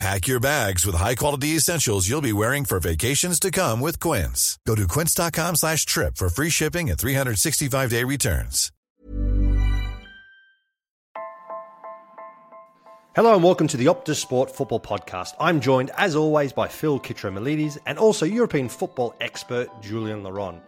Pack your bags with high-quality essentials you'll be wearing for vacations to come with Quince. Go to quince.com slash trip for free shipping and 365-day returns. Hello and welcome to the Optus Sport Football Podcast. I'm joined, as always, by Phil Kitromilides and also European football expert Julien Laurens.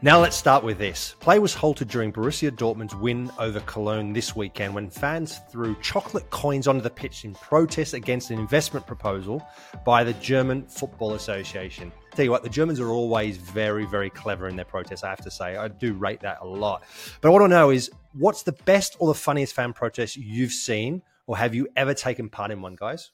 Now let's start with this. Play was halted during Borussia Dortmund's win over Cologne this weekend when fans threw chocolate coins onto the pitch in protest against an investment proposal by the German Football Association. Tell you what, the Germans are always very, very clever in their protests, I have to say. I do rate that a lot. But what I want to know is what's the best or the funniest fan protest you've seen, or have you ever taken part in one, guys?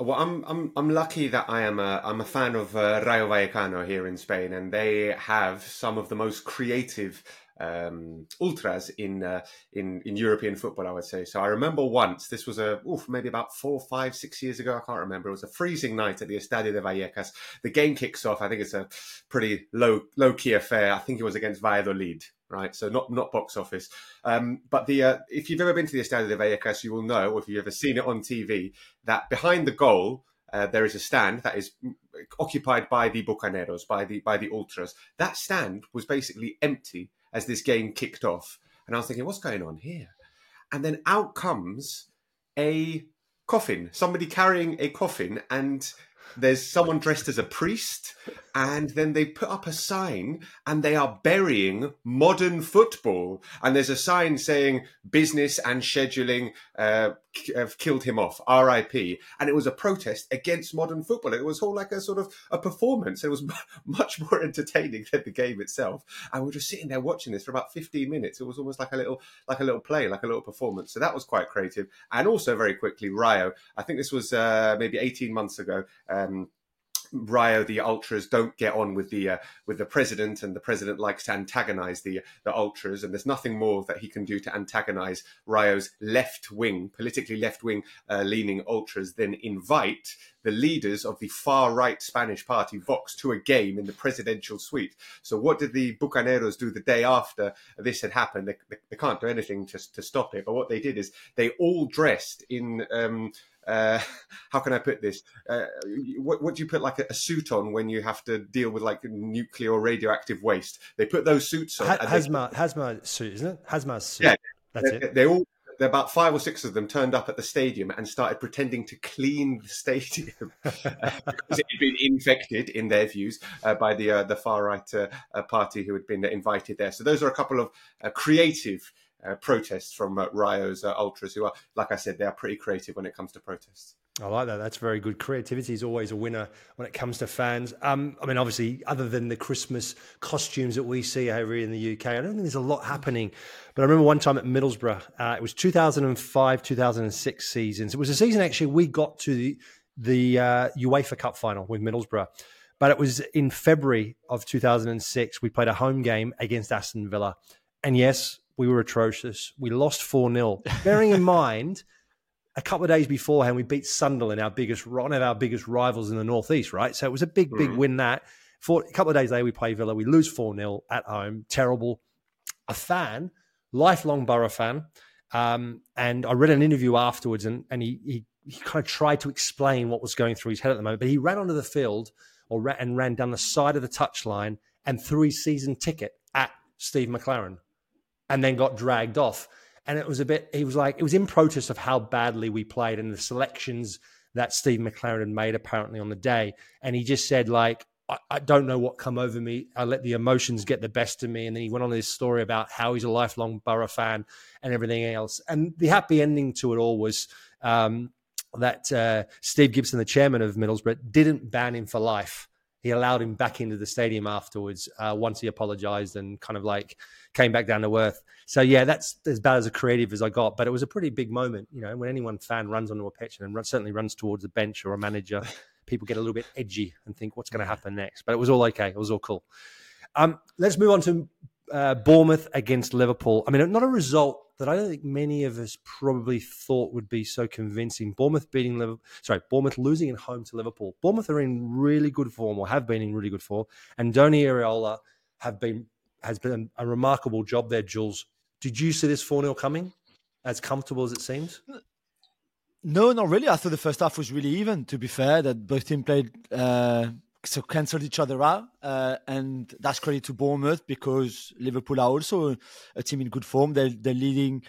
Well, I'm I'm I'm lucky that I am a I'm a fan of uh, Rayo Vallecano here in Spain, and they have some of the most creative um, ultras in uh, in in European football. I would say. So I remember once this was a oof, maybe about four, five, six years ago. I can't remember. It was a freezing night at the Estadio de Vallecas. The game kicks off. I think it's a pretty low low key affair. I think it was against Valladolid right? So not not box office. Um, but the uh, if you've ever been to the Estadio de Vallecas, you will know, or if you've ever seen it on TV, that behind the goal uh, there is a stand that is occupied by the Bukaneros, by the by the ultras. That stand was basically empty as this game kicked off, and I was thinking, what's going on here? And then out comes a coffin, somebody carrying a coffin, and there's someone dressed as a priest, and then they put up a sign and they are burying modern football. And there's a sign saying business and scheduling uh, have killed him off, RIP. And it was a protest against modern football. It was all like a sort of a performance. It was much more entertaining than the game itself. And we are just sitting there watching this for about 15 minutes. It was almost like a little, like a little play, like a little performance. So that was quite creative. And also very quickly, Rayo. I think this was uh, maybe 18 months ago. Um, Rayo, the ultras don't get on with the uh, with the president, and the president likes to antagonize the the ultras. And there's nothing more that he can do to antagonize Rayo's left wing, politically left wing uh, leaning ultras than invite the leaders of the far right Spanish party Vox to a game in the presidential suite. So what did the Bukaneros do the day after this had happened? They, they, they can't do anything to to stop it. But what they did is they all dressed in. Um, uh, how can I put this? Uh, what, what do you put like a, a, suit on when you have to deal with like nuclear or radioactive waste? They put those suits on. Ha- hazmat, they, hazmat suit, isn't it? Hazmat suit. Yeah, that's they, it. They all about five or six of them turned up at the stadium and started pretending to clean the stadium because it had been infected, in their views, uh, by the uh, the far right uh, uh, party who had been invited there. So those are a couple of uh, creative uh, protests from uh, Rayo's uh, ultras, who are, like I said, they are pretty creative when it comes to protests. I like that. That's very good. Creativity is always a winner when it comes to fans. Um, I mean, obviously, other than the Christmas costumes that we see over in the UK, I don't think there's a lot happening. But I remember one time at Middlesbrough, uh, it was 2005, 2006 seasons. It was a season actually we got to the, the uh, UEFA Cup final with Middlesbrough. But it was in February of 2006. We played a home game against Aston Villa. And yes, we were atrocious. We lost 4 0. Bearing in mind, a couple of days beforehand, we beat Sunderland, our biggest, one of our biggest rivals in the Northeast, right? So it was a big, big mm. win that. For a couple of days later, we play Villa. We lose 4 0 at home. Terrible. A fan, lifelong Boro fan. Um, and I read an interview afterwards, and, and he, he, he kind of tried to explain what was going through his head at the moment. But he ran onto the field or ran, and ran down the side of the touchline and threw his season ticket at Steve McClaren and then got dragged off. And it was a bit, he was like, it was in protest of how badly we played and the selections that Steve McClaren had made apparently on the day. And he just said, like, I, I don't know what come over me. I let the emotions get the best of me. And then he went on this story about how he's a lifelong Boro fan and everything else. And the happy ending to it all was um, that uh, Steve Gibson, the chairman of Middlesbrough, didn't ban him for life he allowed him back into the stadium afterwards uh, once he apologized and kind of like came back down to earth. So yeah, that's as bad as a creative as I got, but it was a pretty big moment. You know, when anyone fan runs onto a pitch and run, certainly runs towards a bench or a manager, people get a little bit edgy and think, "What's going to happen next?" But it was all okay. It was all cool. Um, let's move on to uh, Bournemouth against Liverpool. I mean, not a result that I don't think many of us probably thought would be so convincing. Bournemouth beating Liverpool, sorry, Bournemouth losing at home to Liverpool. Bournemouth are in really good form, or have been in really good form, and Donny Iraola have been has been a remarkable job there. Jules, did you see this four 0 coming? As comfortable as it seems. No, not really. I thought the first half was really even. To be fair, that both teams played. Uh so cancelled each other out, uh, and that's credit to Bournemouth because Liverpool are also a team in good form. They're, they're leading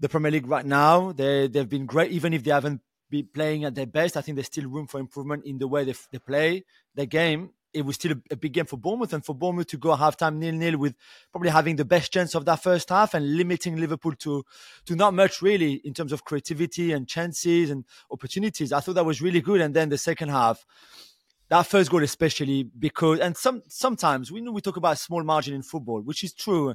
the Premier League right now. They they've been great, even if they haven't been playing at their best. I think there's still room for improvement in the way they, they play their game. It was still a, a, big game for Bournemouth, and for Bournemouth to go halftime nil nil with probably having the best chance of that first half and limiting Liverpool to to not much really in terms of creativity and chances and opportunities. I thought that was really good. And then the second half that first goal especially because and some sometimes we know we talk about small margin in football which is true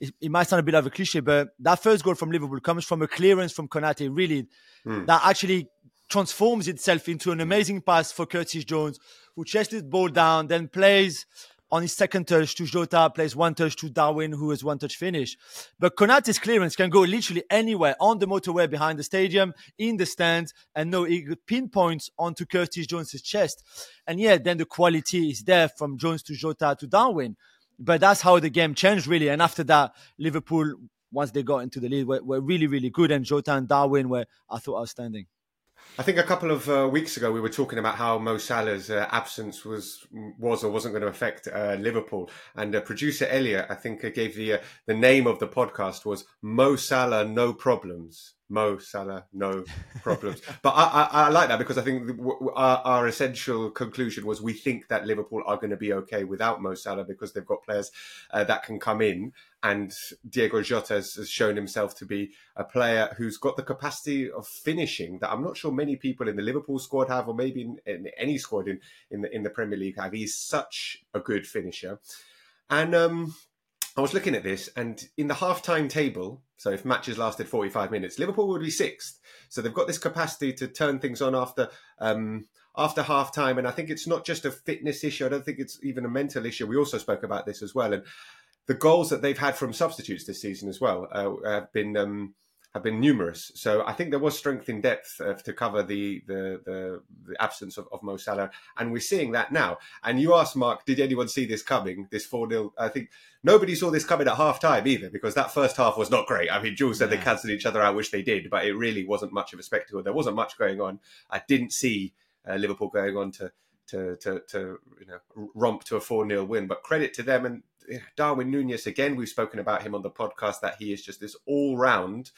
it, it, might sound a bit of a cliche but that first goal from liverpool comes from a clearance from konate really mm. that actually transforms itself into an amazing pass for curtis jones who chases the ball down then plays on his second touch to Jota, plays one touch to Darwin, who has one touch finish. But Konate's clearance can go literally anywhere on the motorway behind the stadium, in the stands, and no, he pinpoints onto Curtis Jones's chest. And yeah, then the quality is there from Jones to Jota to Darwin. But that's how the game changed, really. And after that, Liverpool, once they got into the lead, were, were really, really good. And Jota and Darwin were, I thought, outstanding. I think a couple of uh, weeks ago we were talking about how Mo Salah's uh, absence was was or wasn't going to affect uh, Liverpool, and uh, producer Elliot, I think, uh, gave the uh, the name of the podcast was Mo Salah, no problems. Mo Salah, no problems. but I, I, I, like that because I think our, our, essential conclusion was we think that Liverpool are going to be okay without Mo Salah because they've got players uh, that can come in. And Diogo Jota has, has, shown himself to be a player who's got the capacity of finishing that I'm not sure many people in the Liverpool squad have, or maybe in, in any squad in, in the in the Premier League have. He's such a good finisher, and um, I was looking at this, and in the half-time table, so if matches lasted 45 minutes, Liverpool would be sixth. So they've got this capacity to turn things on after um, after half-time, and I think it's not just a fitness issue. I don't think it's even a mental issue. We also spoke about this as well, and the goals that they've had from substitutes this season as well uh, have been. Um, have been numerous. So I think there was strength in depth uh, to cover the, the the, the absence of, of, Mo Salah, and we're seeing that now. And you asked Mark, did anyone see this coming? This four 0 I think nobody saw this coming at half time either, because that first half was not great. I mean, Jules said yeah. they cancelled each other out, which they did, but it really wasn't much of a spectacle. There wasn't much going on. I didn't see uh, Liverpool going on to. To, to, to you know romp to a 4 0 win but credit to them and Darwin Nunez again we've spoken about him on the podcast that he is just this all round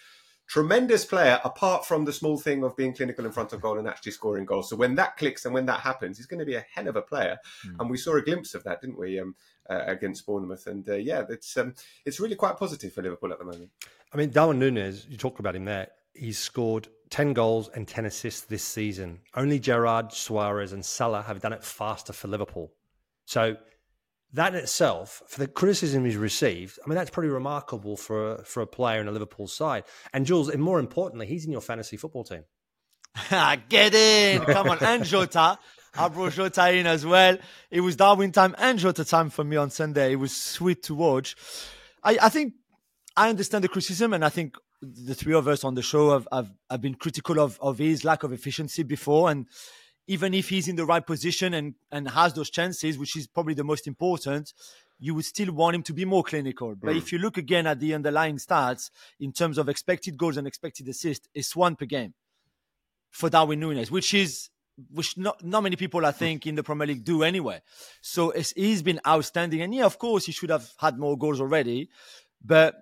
tremendous player apart from the small thing of being clinical in front of goal and actually scoring goals. So when that clicks and when that happens, he's going to be a hell of a player. Mm. And we saw a glimpse of that, didn't we, um, uh, against Bournemouth? And uh, yeah, it's um, it's really quite positive for Liverpool at the moment. I mean, Darwin Nunez, you talked about him there. He's scored 10 goals and 10 assists this season. Only Gerard, Suarez, and Salah have done it faster for Liverpool. So that in itself, for the criticism he's received, I mean, that's pretty remarkable for a, for a player in a Liverpool side. And Jules, and more importantly, he's in your fantasy football team. Get in! Come on, and Jota. I brought Jota in as well. It was Darwin time and Jota time for me on Sunday. It was sweet to watch. I, I think I understand the criticism, and I think the three of us on the show have, have, have been critical of, of his lack of efficiency before. And even if he's in the right position and, and has those chances, which is probably the most important, you would still want him to be more clinical. But mm. if you look again at the underlying stats in terms of expected goals and expected assists, it's one per game for Darwin Nunez, which is which not, not many people I think in the Premier League do anyway. So he's been outstanding. And yeah, of course, he should have had more goals already. But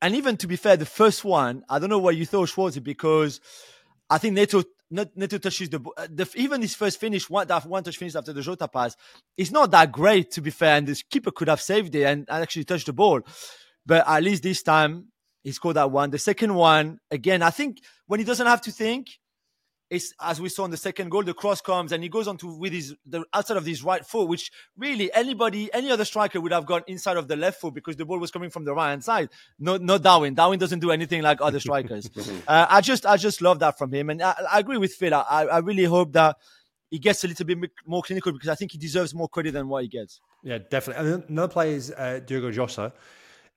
and even to be fair, the first one, I don't know what you thought, Schwarzy, because I think Neto Neto touches the, uh, the even his first finish, one, that one touch finish after the Jota pass, it's not that great to be fair, and the keeper could have saved it and, and actually touched the ball. But at least this time he scored that one. The second one, again, I think when he doesn't have to think, it's as we saw in the second goal, the cross comes and he goes on to with his the outside of his right foot, which really anybody, any other striker would have gone inside of the left foot because the ball was coming from the right hand side. No, no Darwin. Darwin doesn't do anything like other strikers. uh, I just, I just love that from him, and I, I agree with Phil. I, I really hope that he gets a little bit more clinical because I think he deserves more credit than what he gets. Yeah, definitely. And another player is uh, Diogo Jota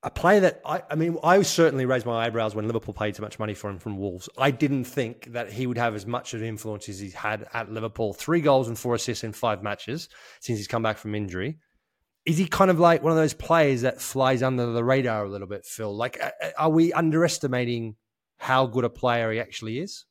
a player that I, I mean, I certainly raised my eyebrows when Liverpool paid too much money for him from Wolves. I didn't think that he would have as much of an influence as he's had at Liverpool. Three goals and four assists in five matches since he's come back from injury. Is he kind of like one of those players that flies under the radar a little bit, Phil? Like, are we underestimating how good a player he actually is?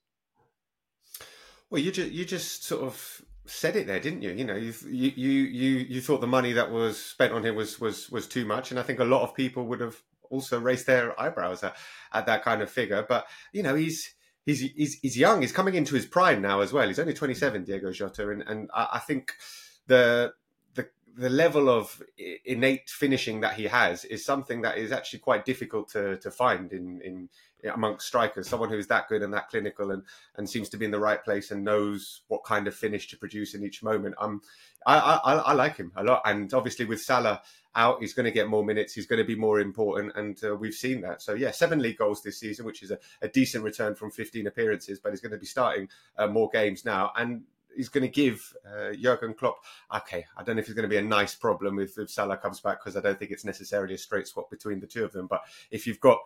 Well, you just you just sort of said it there, didn't you? You know, you you you you thought the money that was spent on him was was was too much, and I think a lot of people would have also raised their eyebrows at, at that kind of figure. But you know, he's he's he's he's young. He's coming into his prime now as well. He's only twenty seven, Diogo Jota, and and I, I think the the the level of innate finishing that he has is something that is actually quite difficult to to find in in amongst strikers, someone who's that good and that clinical and, and seems to be in the right place and knows what kind of finish to produce in each moment. Um, I, I, I like him a lot. And obviously with Salah out, he's going to get more minutes. He's going to be more important. And uh, we've seen that. So yeah, seven league goals this season, which is a, a decent return from 15 appearances, but he's going to be starting uh, more games now. And he's going to give uh, Jurgen Klopp. Okay, I don't know if it's going to be a nice problem if, if Salah comes back because I don't think it's necessarily a straight swap between the two of them. But if you've got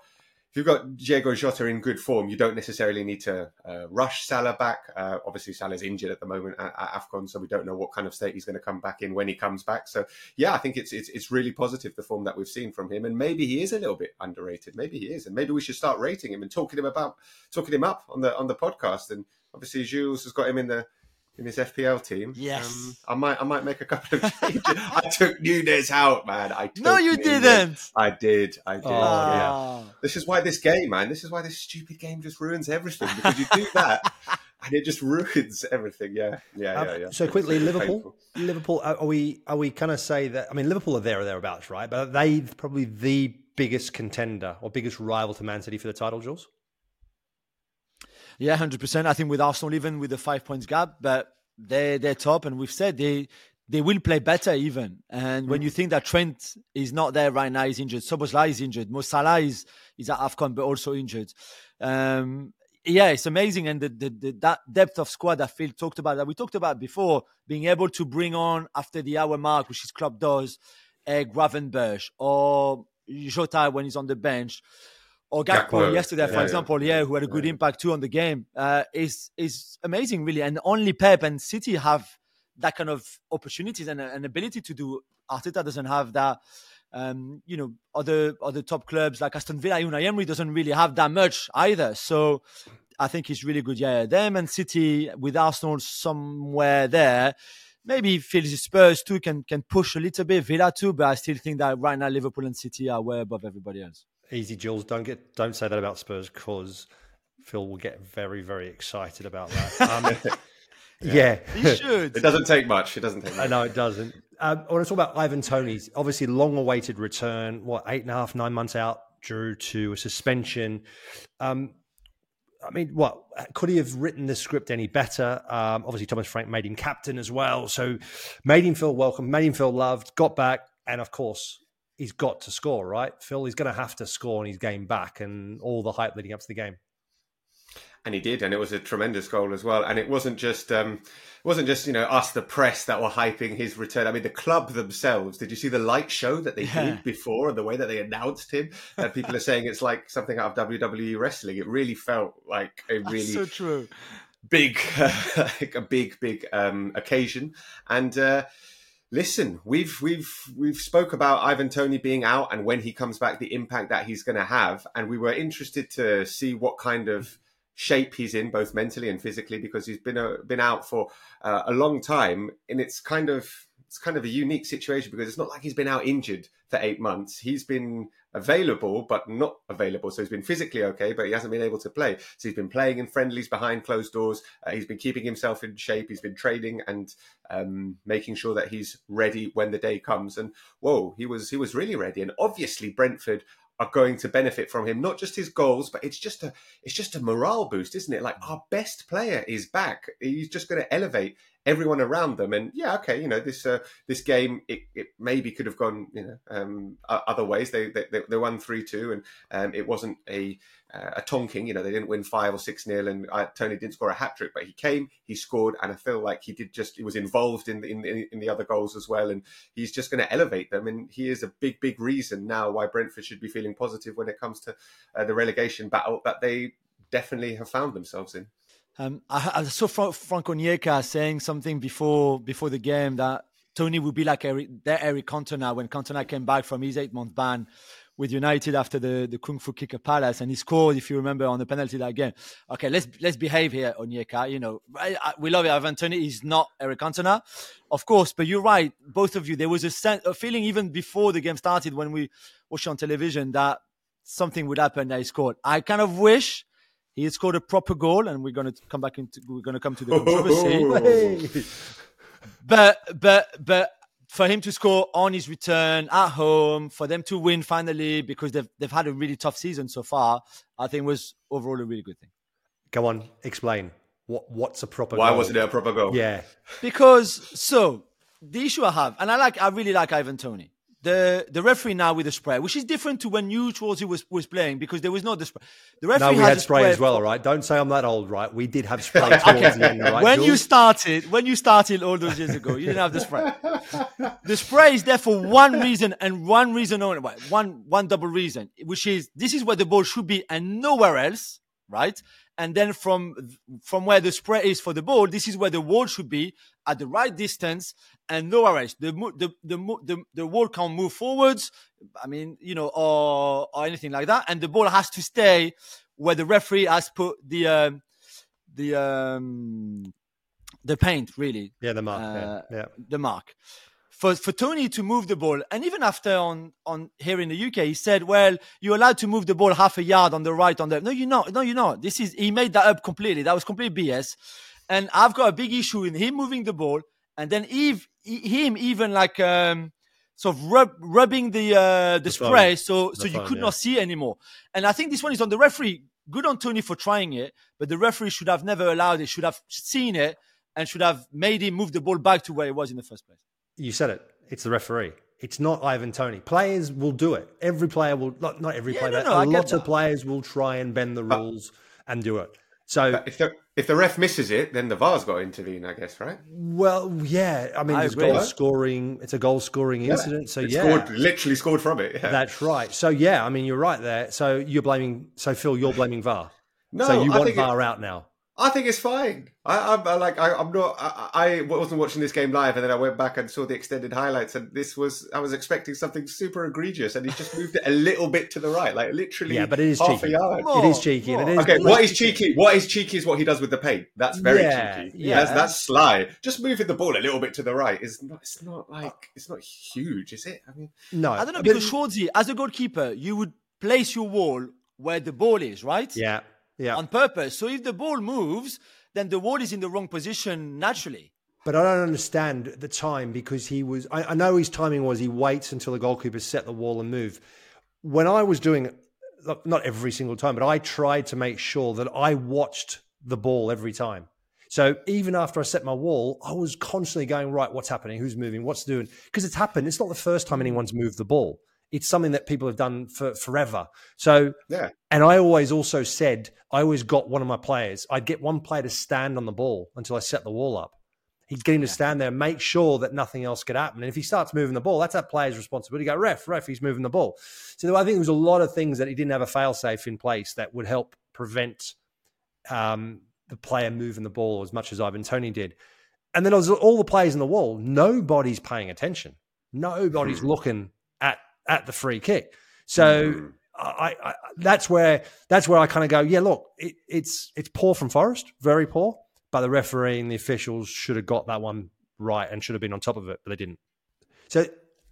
if you've got Diogo Jota in good form, you don't necessarily need to uh, rush Salah back. Uh, obviously, Salah's injured at the moment at, at, AFCON, so we don't know what kind of state he's going to come back in when he comes back. So, yeah, I think it's, it's it's really positive the form that we've seen from him, and maybe he is a little bit underrated. Maybe he is, and maybe we should start rating him and talking him about talking him up on the on the podcast. And obviously, Jules has got him in the in his FPL team. Yes, um, I might I might make a couple of changes. I took Nunez out, man. I no, you Nunez. didn't. I did. I did. Oh. Yeah. This is why this game, man. This is why this stupid game just ruins everything because you do that. and it just ruins everything. Yeah, yeah, yeah, yeah. So quickly, Liverpool. Liverpool. Are we? Are we kind of say that? I mean, Liverpool are there or thereabouts, right? But are they probably the biggest contender or biggest rival to Man City for the title, Jules? Yeah, hundred percent. I think with Arsenal, even with the five points gap, but they they're top, and we've said they they will play better even. And mm when you think that Trent is not there right now, he's injured. Szoboszlai is injured. Mo Salah is is at Afcon, but also injured. Um, yeah, it's amazing, and the, the, the, that depth of squad that Phil talked about, that we talked about before, being able to bring on after the hour mark, which his club does, uh, Gravenberch or Jota when he's on the bench or Gakpo, yesterday, for yeah, example, yeah. who had a good impact too on the game, uh, is is amazing, really. And only Pep and City have that kind of opportunities and an ability to do. Arteta doesn't have that. Um, you know, other other top clubs like Aston Villa, Unai Emery doesn't really have that much either. So I think he's really good. Yeah, them and City with Arsenal somewhere there. Maybe feels Spurs too can can push a little bit, Villa too, but I still think that right now Liverpool and City are way above everybody else. Easy, Jules. Don't get don't say that about Spurs because Phil will get very very excited about that. Um, yeah. yeah. he should. It doesn't take much. It doesn't take much. No, it doesn't. Um, I want to talk about Ivan Toney's obviously long-awaited return. What eight and a half, nine months out due to a suspension. Um, I mean, what could he have written the script any better? Um, obviously, Thomas Frank made him captain as well, so made him feel welcome, made him feel loved. Got back, and of course, he's got to score, right? Phil, he's going to have to score in his game back and all the hype leading up to the game. And he did, and it was a tremendous goal as well. And it wasn't just um, it wasn't just you know us, the press, that were hyping his return. I mean, the club themselves. Did you see the light show that they yeah. did before, and the way that they announced him? And people are saying it's like something out of WWE wrestling. It really felt like a really so true, big, like a big, big um, occasion, and. Uh, listen, we've we've we've spoke about Ivan Toney being out and when he comes back, the impact that he's going to have, and we were interested to see what kind of shape he's in, both mentally and physically, because he's been a, been out for uh, a long time, and it's kind of it's kind of a unique situation because it's not like he's been out injured for eight months. He's been available, but not available. So he's been physically okay, but he hasn't been able to play. So he's been playing in friendlies behind closed doors. Uh, he's been keeping himself in shape. He's been training and um, making sure that he's ready when the day comes. And whoa, he was he was really ready. And obviously Brentford are going to benefit from him. Not just his goals, but it's just a it's just a morale boost, isn't it? Like our best player is back. He's just going to elevate everyone around them. And yeah, okay, you know this uh, this game it, it maybe could have gone you know um, other ways. They they, they won three two, and um, it wasn't a uh, a tonking. You know, they didn't win five or six nil, and uh, Toney didn't score a hat trick, but he came, he scored, and I feel like he did just he was involved in in in the other goals as well, and he's just going to elevate them, and he is a big big reason now why Brentford should be feeling positive when it comes to uh, the relegation battle that they definitely have found themselves in. Um, I, I, saw Frank Onyeka saying something before before the game that Toney would be like Eric, their Eric Cantona when Cantona came back from his eight month ban with United after the, the Kung Fu Kicker Palace, and he scored, if you remember, on the penalty that game. Okay, let's let's behave here, Onyeka. You know, I, I, we love. Ivan Toney is not Eric Cantona, of course, but you're right, both of you. There was a, sense, a feeling even before the game started when we watched on television that something would happen that he scored. I kind of wish he had scored a proper goal, and we're going to come back into we're going to come to the controversy. Oh, but but but for him to score on his return at home, for them to win finally because they've they've had a really tough season so far, I think was overall a really good thing. Go on, explain what what's a proper. Why goal? wasn't it a proper goal? Yeah, because so the issue I have, and I like, I really like Ivan Toney the the referee now with the spray, which is different to when you was was playing because there was no the spray. The referee no, we had spray, spray, as well, All right, Don't say I'm that old, right? We did have spray towards okay. the end, right? When Jules? you started, when you started all those years ago, you didn't have the spray. the spray is there for one reason and one reason only, one one double reason, which is this is where the ball should be and nowhere else, right? And then from from where the spray is for the ball, this is where the wall should be at the right distance and no arrest. The the the the, the wall can't move forwards. I mean, you know, or or anything like that, and the ball has to stay where the referee has put the um, the um, the paint really. Yeah, the mark. Uh, yeah. yeah, the mark for, for Toney to move the ball. And even after on, on here in the UK, he said, well, you're allowed to move the ball half a yard on the right, on the, no, you're not. No, you're not. This is, he made that up completely. That was complete BS. And I've got a big issue in him moving the ball and then Eve, him even like, um, sort of rub, rubbing the, uh, the, the spray. Phone. So, the so you phone, could yeah. not see anymore. And I think this one is on the referee. Good on Toney for trying it, but the referee should have never allowed it, should have seen it and should have made him move the ball back to where it was in the first place you said it. It's the referee. It's not Ivan Toney. Players will do it. Every player will not not every yeah, player. No, no, a lot of players will try and bend the rules and do it. So if the if the ref misses it, then the VAR's got to intervene, I guess, right? Well, yeah. I mean, I it's agree. goal scoring. It's a goal scoring yeah. incident. So yeah, scored, literally scored from it. Yeah. That's right. So yeah, I mean, you're right there. So you're blaming. So Phil, you're blaming VAR. No, so you I want VAR it, out now. I think it's fine. I, am like I, am not. I, I, wasn't watching this game live, and then I went back and saw the extended highlights, and this was. I was expecting something super egregious, and he just moved it a little bit to the right, like literally. Yeah, but it is half cheeky. A yard. More, it is cheeky. It is okay, what is cheeky? What is cheeky is what he does with the paint. That's very yeah, cheeky. Yeah, that's, that's, sly. Just moving the ball a little bit to the right is not. It's not like it's not huge, is it? I mean, no, I don't know because Schwarzy, as a goalkeeper, you would place your wall where the ball is, right? Yeah, yeah, on purpose. So if the ball moves then the wall is in the wrong position naturally. But I don't understand the time because he was. I, I know his timing was he waits until the goalkeeper set the wall and move. When I was doing it, not every single time, but I tried to make sure that I watched the ball every time. So even after I set my wall, I was constantly going, right, what's happening? Who's moving? What's doing? Because it's happened. It's not the first time anyone's moved the ball it's something that people have done for forever. So, yeah. And I always also said, I always got one of my players. I'd get one player to stand on the ball until I set the wall up. He'd get him to stand there, make sure that nothing else could happen. And if he starts moving the ball, that's that player's responsibility. Go, ref, ref, he's moving the ball. So I think there was a lot of things that he didn't have a fail safe in place that would help prevent um, the player moving the ball as much as Ivan Toney did. And then it was all the players in the wall, nobody's paying attention. Nobody's hmm. looking at at the free kick. So mm. I, I, that's where that's where I kind of go. Yeah, look, it, it's it's poor from Forest, very poor. But the referee and the officials should have got that one right and should have been on top of it, but they didn't. So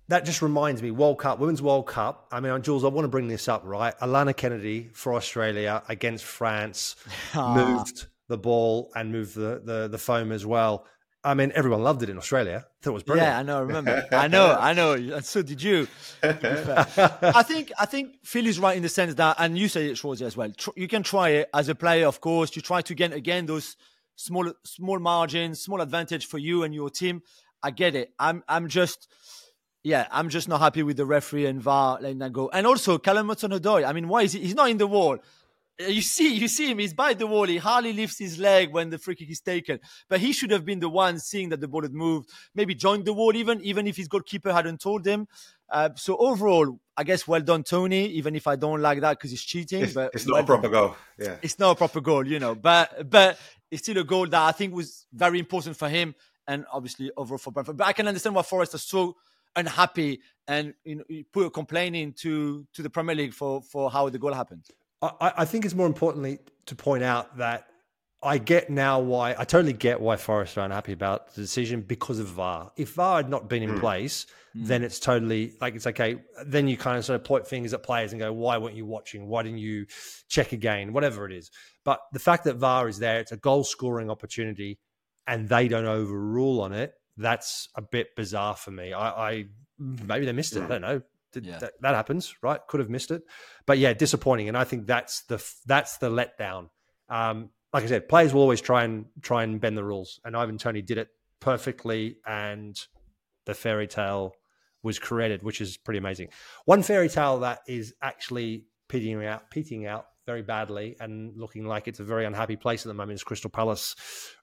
that just reminds me, World Cup, Women's World Cup. I mean, Jules, I want to bring this up, right? Alanna Kennedy for Australia against France moved the ball and moved the, the the foam as well. I mean, everyone loved it in Australia. Thought it was brilliant. Yeah, I know. I remember. I know. I know. And so did you. I think. I think Phil is right in the sense that, and you say it, Schwarzer, as well. You can try it as a player, of course. You try to get again those small small margins, small advantage for you and your team. I get it. I'm I'm just yeah, I'm just not happy with the referee and VAR letting that go. And also Callum Hudson-Odoi. I mean, why is he? He's not in the wall. Uh, you see, you see him. He's by the wall. He hardly lifts his leg when the free kick is taken. But he should have been the one seeing that the ball had moved. Maybe joined the wall, even even if his goalkeeper hadn't told him. Uh, so overall, I guess well done, Toney. Even if I don't like that because he's cheating, it's, but it's not a proper done. goal. Yeah, it's not a proper goal, you know. But but it's still a goal that I think was very important for him and obviously overall for Brentford. But I can understand why Forest are so unhappy and you know put a complaining to to the Premier League for for how the goal happened. I, I think it's more importantly to point out that I get now why I totally get why Forest are unhappy about the decision because of VAR. If VAR had not been in mm. place, mm. then it's totally like it's okay. Then you kind of sort of point fingers at players and go, "Why weren't you watching? Why didn't you check again? Whatever it is." But the fact that VAR is there, it's a goal scoring opportunity and they don't overrule on it, that's a bit bizarre for me. I, I maybe they missed it. I don't know. Yeah. That, that, happens, right? Could have missed it, but yeah, disappointing. And I think that's the that's the letdown. Um, like I said, players will always try and try and bend the rules, and Ivan Toney did it perfectly, and the fairy tale was created, which is pretty amazing. One fairy tale that is actually peaking out, peaking out very badly and looking like it's a very unhappy place at the moment is Crystal Palace.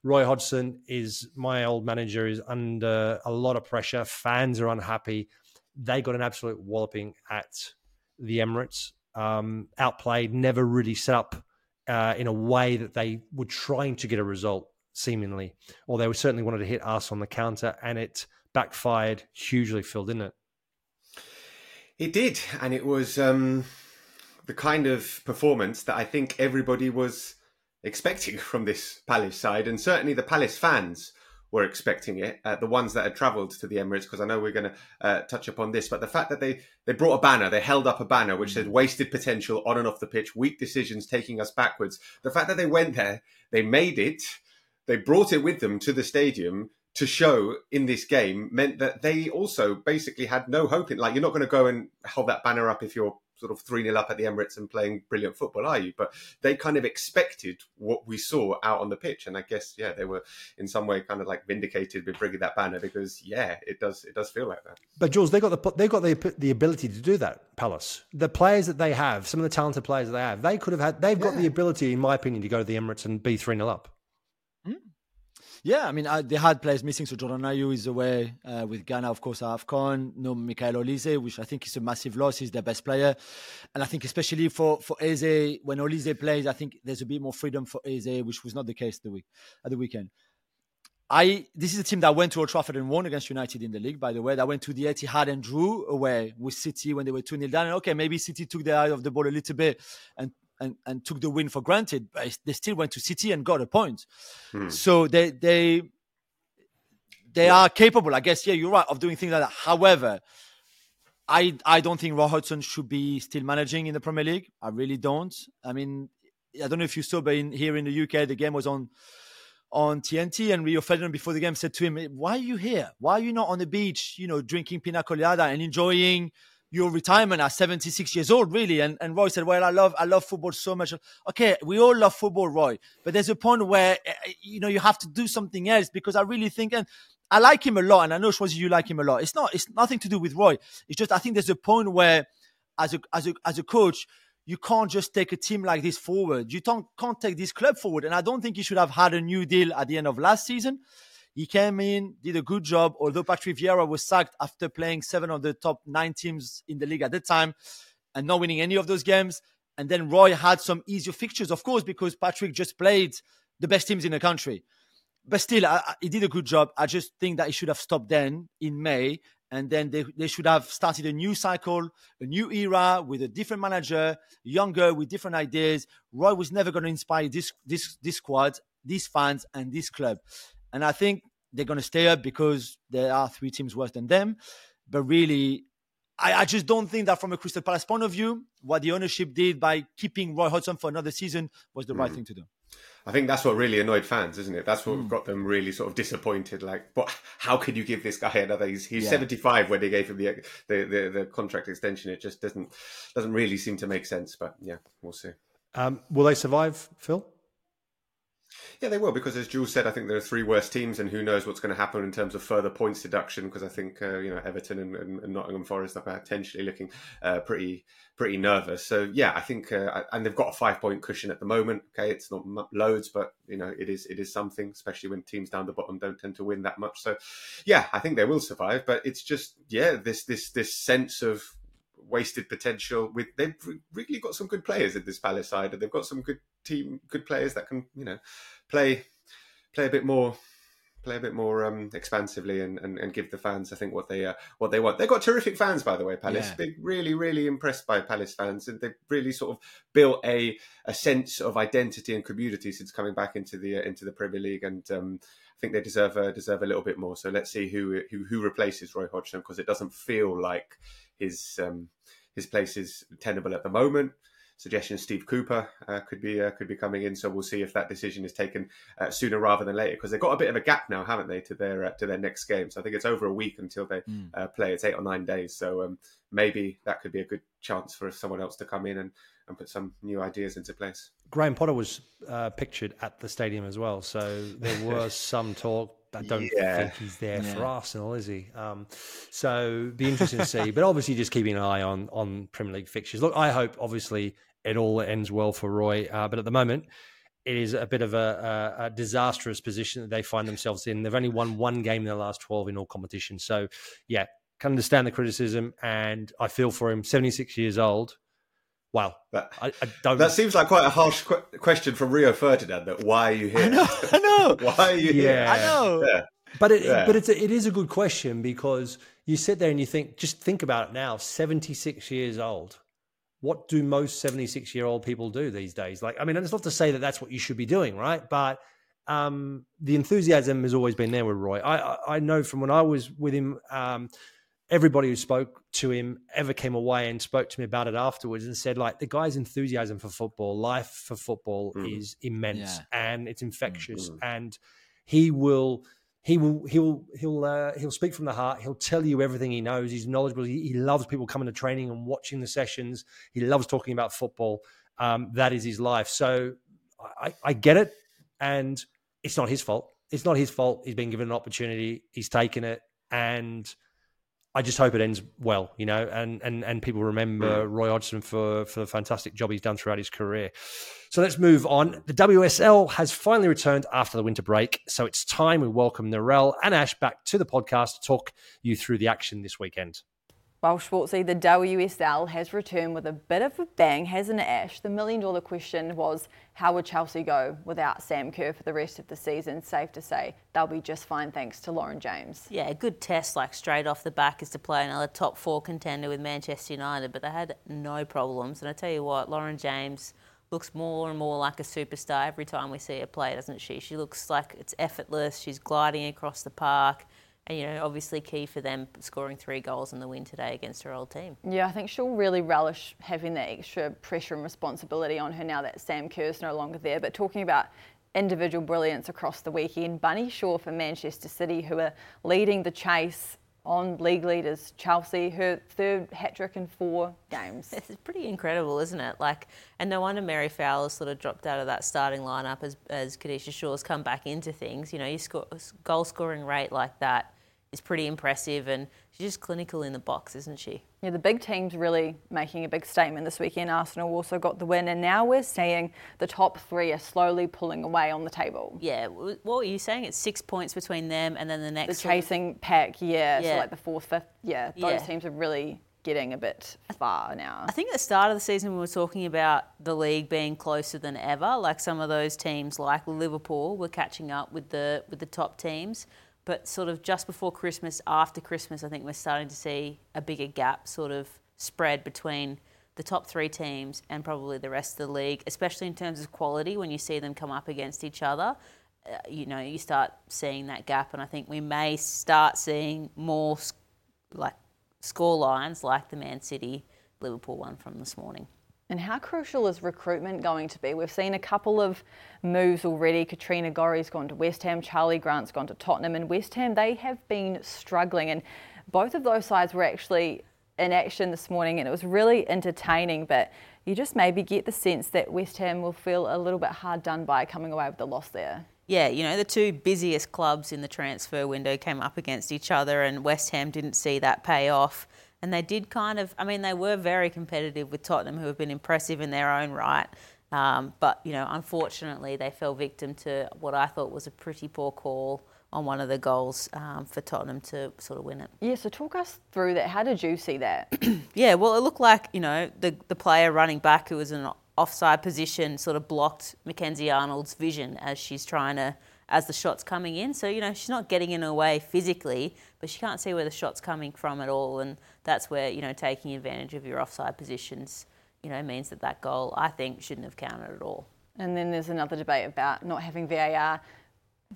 Roy Hodgson is my old manager is under a lot of pressure. Fans are unhappy. They got an absolute walloping at the Emirates. Um, outplayed, never really set up uh, in a way that they were trying to get a result, seemingly, or they were certainly wanted to hit us on the counter, and it backfired hugely. Phil, didn't it? It did, and it was. Um the kind of performance that I think everybody was expecting from this Palace side, and certainly the Palace fans were expecting it. Uh, the ones that had travelled to the Emirates, because I know we're going to uh, touch upon this, but the fact that they they brought a banner, they held up a banner which said "wasted potential on and off the pitch, weak decisions taking us backwards." The fact that they went there, they made it, they brought it with them to the stadium to show in this game meant that they also basically had no hope in like you're not going to go and hold that banner up if you're sort of 3 0 up at the Emirates and playing brilliant football, are you? But they kind of expected what we saw out on the pitch. And I guess, yeah, they were in some way kind of like vindicated with bringing that banner because, yeah, it does it does feel like that. But Jules, they got the they got the the ability to do that. Palace, the players that they have, some of the talented players that they have, they could have had. They've got the ability, in my opinion, to go to the Emirates and be three 0 up. Yeah, I mean, uh, they had players missing. So Jordan Ayew is away uh, with Ghana, of course, AFCON. No Michael Olise, which I think is a massive loss. He's their best player. And I think especially for, for Eze, when Olise plays, I think there's a bit more freedom for Eze, which was not the case the week at the weekend. I this is a team that went to Old Trafford and won against United in the league, by the way. That went to the Etihad and drew away with City when they were 2 0 down. And okay, maybe City took their eye off the ball a little bit and and, and took the win for granted, but they still went to City and got a point. Hmm. So they they they yeah. are capable, I guess. Yeah, you're right of doing things like that. However, I I don't think Roy Hodgson should be still managing in the Premier League. I really don't. I mean, I don't know if you saw, but in, here in the UK, the game was on on TNT, and Rio Ferdinand before the game said to him, "Why are you here? Why are you not on the beach? You know, drinking pina colada and enjoying." Your retirement at 76 years old, really. And, and Roy said, well, I love, I love football so much. Okay. We all love football, Roy, but there's a point where, eh, eh, you know, you have to do something else because I really think, and I like him a lot. And I know, Schwarzy, you like him a lot. It's not, it's nothing to do with Roy. It's just, I think there's a point where as a, as a, as a coach, you can't just take a team like this forward. You don't, can't take this club forward. And I don't think he should have had a new deal at the end of last season. He came in, did a good job, although Patrick Vieira was sacked after playing seven of the top nine teams in the league at the time and not winning any of those games. And then Roy had some easier fixtures, of course, because Patrick just played the best teams in the country. But still, I, I, he did a good job. I just think that he should have stopped then in May. And then they, they should have started a new cycle, a new era with a different manager, younger, with different ideas. Roy was never going to inspire this, this, this squad, these fans, and this club. And I think they're going to stay up because there are three teams worse than them. But really, I, I, just don't think that from a Crystal Palace point of view, what the ownership did by keeping Roy Hodgson for another season was the mm. right thing to do. I think that's what really annoyed fans, isn't it? That's what mm. got them really sort of disappointed. Like, but how could you give this guy another? He's, he's yeah. 75 when they gave him the, the, the the contract extension. It just doesn't doesn't really seem to make sense. But yeah, we'll see. Um, will they survive, Phil? Yeah, they will because, as Jules said, I think there are three worst teams, and who knows what's going to happen in terms of further points deduction. Because I think uh, you know Everton and, and, Nottingham Forest are potentially looking uh, pretty pretty nervous. So yeah, I think, uh, and they've got a five point cushion at the moment. Okay, it's not loads, but you know it is it is something, especially when teams down the bottom don't tend to win that much. So yeah, I think they will survive. But it's just yeah, this this this sense of wasted potential. With they've really got some good players in this Palace side, and they've got some good team, good players that can you know play play a bit more play a bit more um, expansively and, and, and, give the fans, I think, what they uh, what they want. They've got terrific fans, by the way. Palace, yeah. big, really, really impressed by Palace fans, and they've really sort of built a a sense of identity and community since coming back into the uh, into the Premier League. And um, think they deserve uh, deserve a little bit more. So let's see who who, who replaces Roy Hodgson because it doesn't feel like his um, his place is tenable at the moment. Suggestion Steve Cooper uh, could be uh, could be coming in, so we'll see if that decision is taken uh, sooner rather than later because they've got a bit of a gap now, haven't they, to their uh, to their next game? So I think it's over a week until they mm. play. It's eight or nine days, so um, maybe that could be a good chance for someone else to come in and, and put some new ideas into place. Graham Potter was uh, pictured at the stadium as well, so there was some talk I don't yeah. think he's there yeah. for Arsenal, is he? Um, so be interesting to see. But obviously, just keeping an eye on on Premier League fixtures. Look, I hope obviously it all ends well for Roy, uh, but at the moment. It is a bit of a, a, a, disastrous position that they find themselves in. They've only won one game in the last 12 in all competitions. So, yeah, can understand the criticism, and I feel for him. 76 years old, Wow, that, I, I, don't. That seems like quite a harsh qu- question from Rio Ferdinand. That why are you here? I know. I know. why are you yeah. here? I know. Yeah. But it, yeah. but it's a, it is a good question because you sit there and you think, just think about it now. Seventy six years old. What do most seventy six year old people do these days? Like, I mean, it's not to say that that's what you should be doing, right? But um, the enthusiasm has always been there with Roy. I, I, I know from when I was with him. Um, everybody who spoke to him ever came away and spoke to me about it afterwards and said like the guy's enthusiasm for football life for football mm. is immense yeah. and it's infectious mm. and he will he will he'll he'll uh, he'll speak from the heart. He'll tell you everything he knows. He's knowledgeable. He, he, loves people coming to training and watching the sessions. He loves talking about football. Um, that is his life. So I, I get it and it's not his fault. It's not his fault. He's been given an opportunity. He's taken it. And I just hope it ends well, you know, and and and people remember mm. Roy Hodgson for for the fantastic job he's done throughout his career. So let's move on. The WSL has finally returned after the winter break, so it's time we welcome Narelle and Ash back to the podcast to talk you through the action this weekend. Well, Schwarzy, the WSL has returned with a bit of a bang, hasn't it, Ash? The million dollar question was how would Chelsea go without Sam Kerr for the rest of the season? Safe to say they'll be just fine thanks to Lauren James. Yeah, a good test, like straight off the back, is to play another top four contender with Manchester United, but they had no problems. And I tell you what, Lauren James looks more and more like a superstar every time we see her play, doesn't she? She looks like it's effortless, she's gliding across the park and you know, obviously key for them scoring three goals in the win today against her old team. Yeah, I think she'll really relish having that extra pressure and responsibility on her now that Sam Kerr's no longer there. But talking about individual brilliance across the weekend, Bunny Shaw for Manchester City, who are leading the chase on league leaders Chelsea, her third hat trick in four games. It's pretty incredible, isn't it? Like, and no wonder Mary Fowler sort of dropped out of that starting lineup as as Khadija Shaw's come back into things. You know, you score goal scoring rate like that is pretty impressive, and she's just clinical in the box, isn't she? Yeah, the big team's really making a big statement this weekend. Arsenal also got the win, and now we're seeing the top three are slowly pulling away on the table. Yeah, what were you saying? It's six points between them and then the next. The chasing pack, yeah, yeah. So like the fourth, fifth, yeah, those yeah. teams are really getting a bit far now. I think at the start of the season we were talking about the league being closer than ever. Like some of those teams, like Liverpool, were catching up with the with the top teams. But sort of just before Christmas, after Christmas, I think we're starting to see a bigger gap sort of spread between the top three teams and probably the rest of the league, especially in terms of quality when you see them come up against each other. Uh, you know, you start seeing that gap, and I think we may start seeing more like score lines like the Man City Liverpool one from this morning. And how crucial is recruitment going to be? We've seen a couple of moves already. Katrina Gorry's gone to West Ham, Charli Grant's gone to Tottenham, and West Ham, they have been struggling. And both of those sides were actually in action this morning, and it was really entertaining. But you just maybe get the sense that West Ham will feel a little bit hard done by coming away with the loss there. Yeah, you know, the two busiest clubs in the transfer window came up against each other, and West Ham didn't see that pay off. And they did kind of, I mean, they were very competitive with Tottenham, who have been impressive in their own right. Um, but, you know, unfortunately, they fell victim to what I thought was a pretty poor call on one of the goals um, for Tottenham to sort of win it. Yeah, so talk us through that. How did you see that? yeah, well, it looked like, you know, the, the player running back who was in an offside position sort of blocked Mackenzie Arnold's vision as she's trying to, as the shot's coming in. So, you know, she's not getting in her way physically, but she can't see where the shot's coming from at all. And that's where, you know, taking advantage of your offside positions, you know, means that that goal, I think, shouldn't have counted at all. And then there's another debate about not having VAR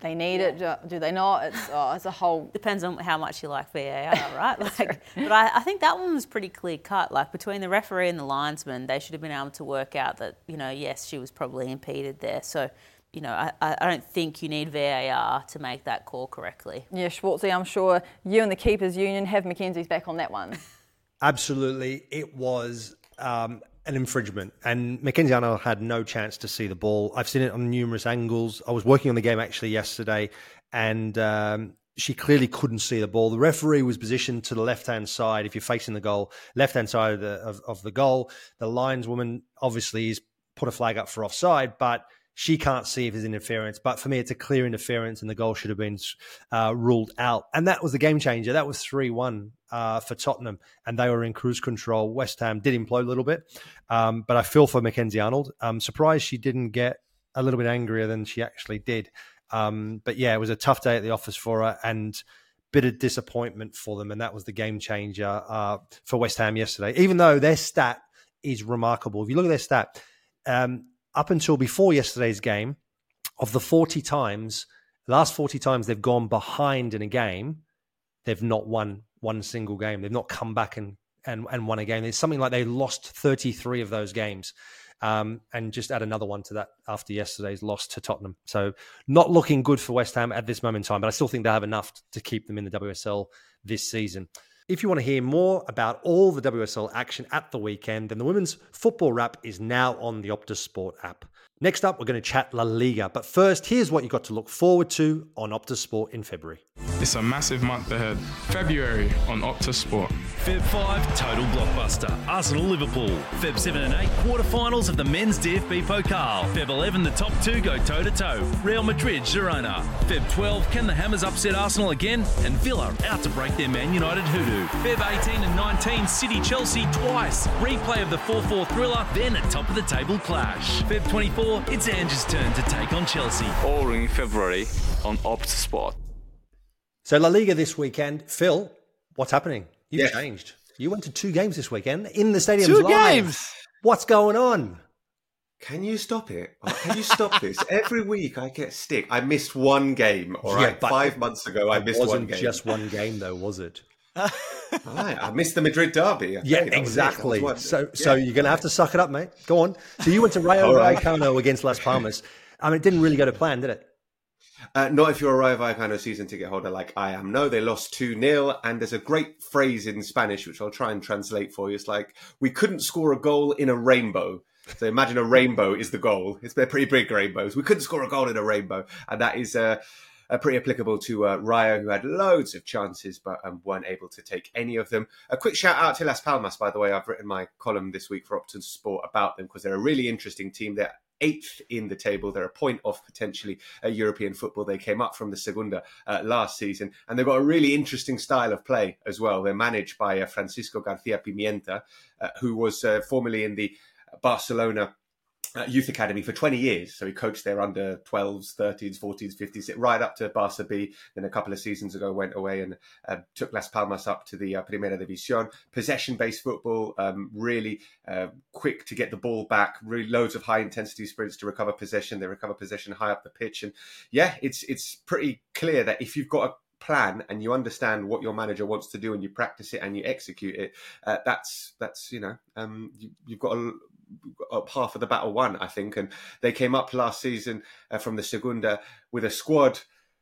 they need it. Do, do they not? It's, oh, it's a whole. Depends on how much you like VAR, right? Like, but I, I, think that one was pretty clear cut. Like between the referee and the linesman, they should have been able to work out that you know, yes, she was probably impeded there. So, you know, I, I don't think you need VAR to make that call correctly. Yeah, Schwarzy, I'm sure you and the keepers union have Mackenzie's back on that one. Absolutely, it was. Um, an infringement, and Mackenzie Arnold had no chance to see the ball. I've seen it on numerous angles. I was working on the game actually yesterday, and um, she clearly couldn't see the ball. The referee was positioned to the left hand side. If you're facing the goal, left hand side of the of, of the goal, the lineswoman obviously is put a flag up for offside, but she can't see if there's interference. But for me, it's a clear interference, and the goal should have been uh, ruled out. And that was the game changer. That was 3 1 uh, for Tottenham, and they were in cruise control. West Ham did implode a little bit, um, but I feel for Mackenzie Arnold. I'm surprised she didn't get a little bit angrier than she actually did. Um, but yeah, it was a tough day at the office for her, and bit of disappointment for them, and that was the game changer uh, for West Ham yesterday. Even though their stat is remarkable, if you look at their stat, um, up until before yesterday's game, of the 40 times, last 40 times they've gone behind in a game, they've not won one single game. They've not come back and, and, and won a game. It's something like they lost 33 of those games. Um, and just add another one to that after yesterday's loss to Tottenham. So not looking good for West Ham at this moment in time, but I still think they have enough to keep them in the WSL this season. If you want to hear more about all the WSL action at the weekend, then the Women's Football Wrap is now on the Optus Sport app. Next up, we're going to chat La Liga. But first, here's what you've got to look forward to on Optus Sport in February. It's a massive month ahead. February on Optus Sport. Feb 5, total blockbuster. Arsenal Liverpool. Feb 7 and 8, quarterfinals of the men's DFB Pokal. Feb 11, the top two go toe to toe. Real Madrid, Girona. Feb 12, can the Hammers upset Arsenal again? And Villa out to break their Man United hoodoo. Feb 18 and 19, City Chelsea twice. Replay of the 4 4 thriller, then a top of the table clash. Feb 24, it's Ange's turn to take on Chelsea. All in February on Optus Sport. So La Liga this weekend, Phil, what's happening? You've yeah. changed. You went to two games this weekend in the stadium. Two live. games. What's going on? Can you stop it? Can you stop this? Every week I get stick. I missed one game. All right, yeah, five months ago I missed one game. Just one game, though, was it? right, I missed the Madrid derby. I yeah, exactly. So, yeah. so you're going to have to suck it up, mate. Go on. So you went to Rayo right. Vallecano against Las Palmas. I mean, it didn't really go to plan, did it? Uh, not if you're a Rayo Vallecano season ticket holder like I am. No, they lost 2 0. And there's a great phrase in Spanish, which I'll try and translate for you. It's like, we couldn't score a goal in a rainbow. So imagine a rainbow is the goal. It's they're pretty big rainbows. We couldn't score a goal in a rainbow, and that is uh, uh, pretty applicable to uh, Rayo, who had loads of chances but um, weren't able to take any of them. A quick shout out to Las Palmas, by the way. I've written my column this week for Optus Sport about them because they're a really interesting team. They're eighth in the table. They're a point off potentially a European football. They came up from the Segunda uh, last season, and they've got a really interesting style of play as well. They're managed by uh, Francisco Garcia Pimienta, uh, who was uh, formerly in the Barcelona youth academy for 20 years. So he coached there under 12s, 13s, 14s, 15s, right up to Barca B. Then a couple of seasons ago went away and uh, took Las Palmas up to the uh, Primera División. Possession-based football, um, really uh, quick to get the ball back. Really loads of high-intensity sprints to recover possession. They recover possession high up the pitch, and yeah, it's it's pretty clear that if you've got a plan and you understand what your manager wants to do and you practice it and you execute it, uh, that's that's you know um, you, have got a up half of the battle won, I think. And they came up last season uh, from the Segunda with a squad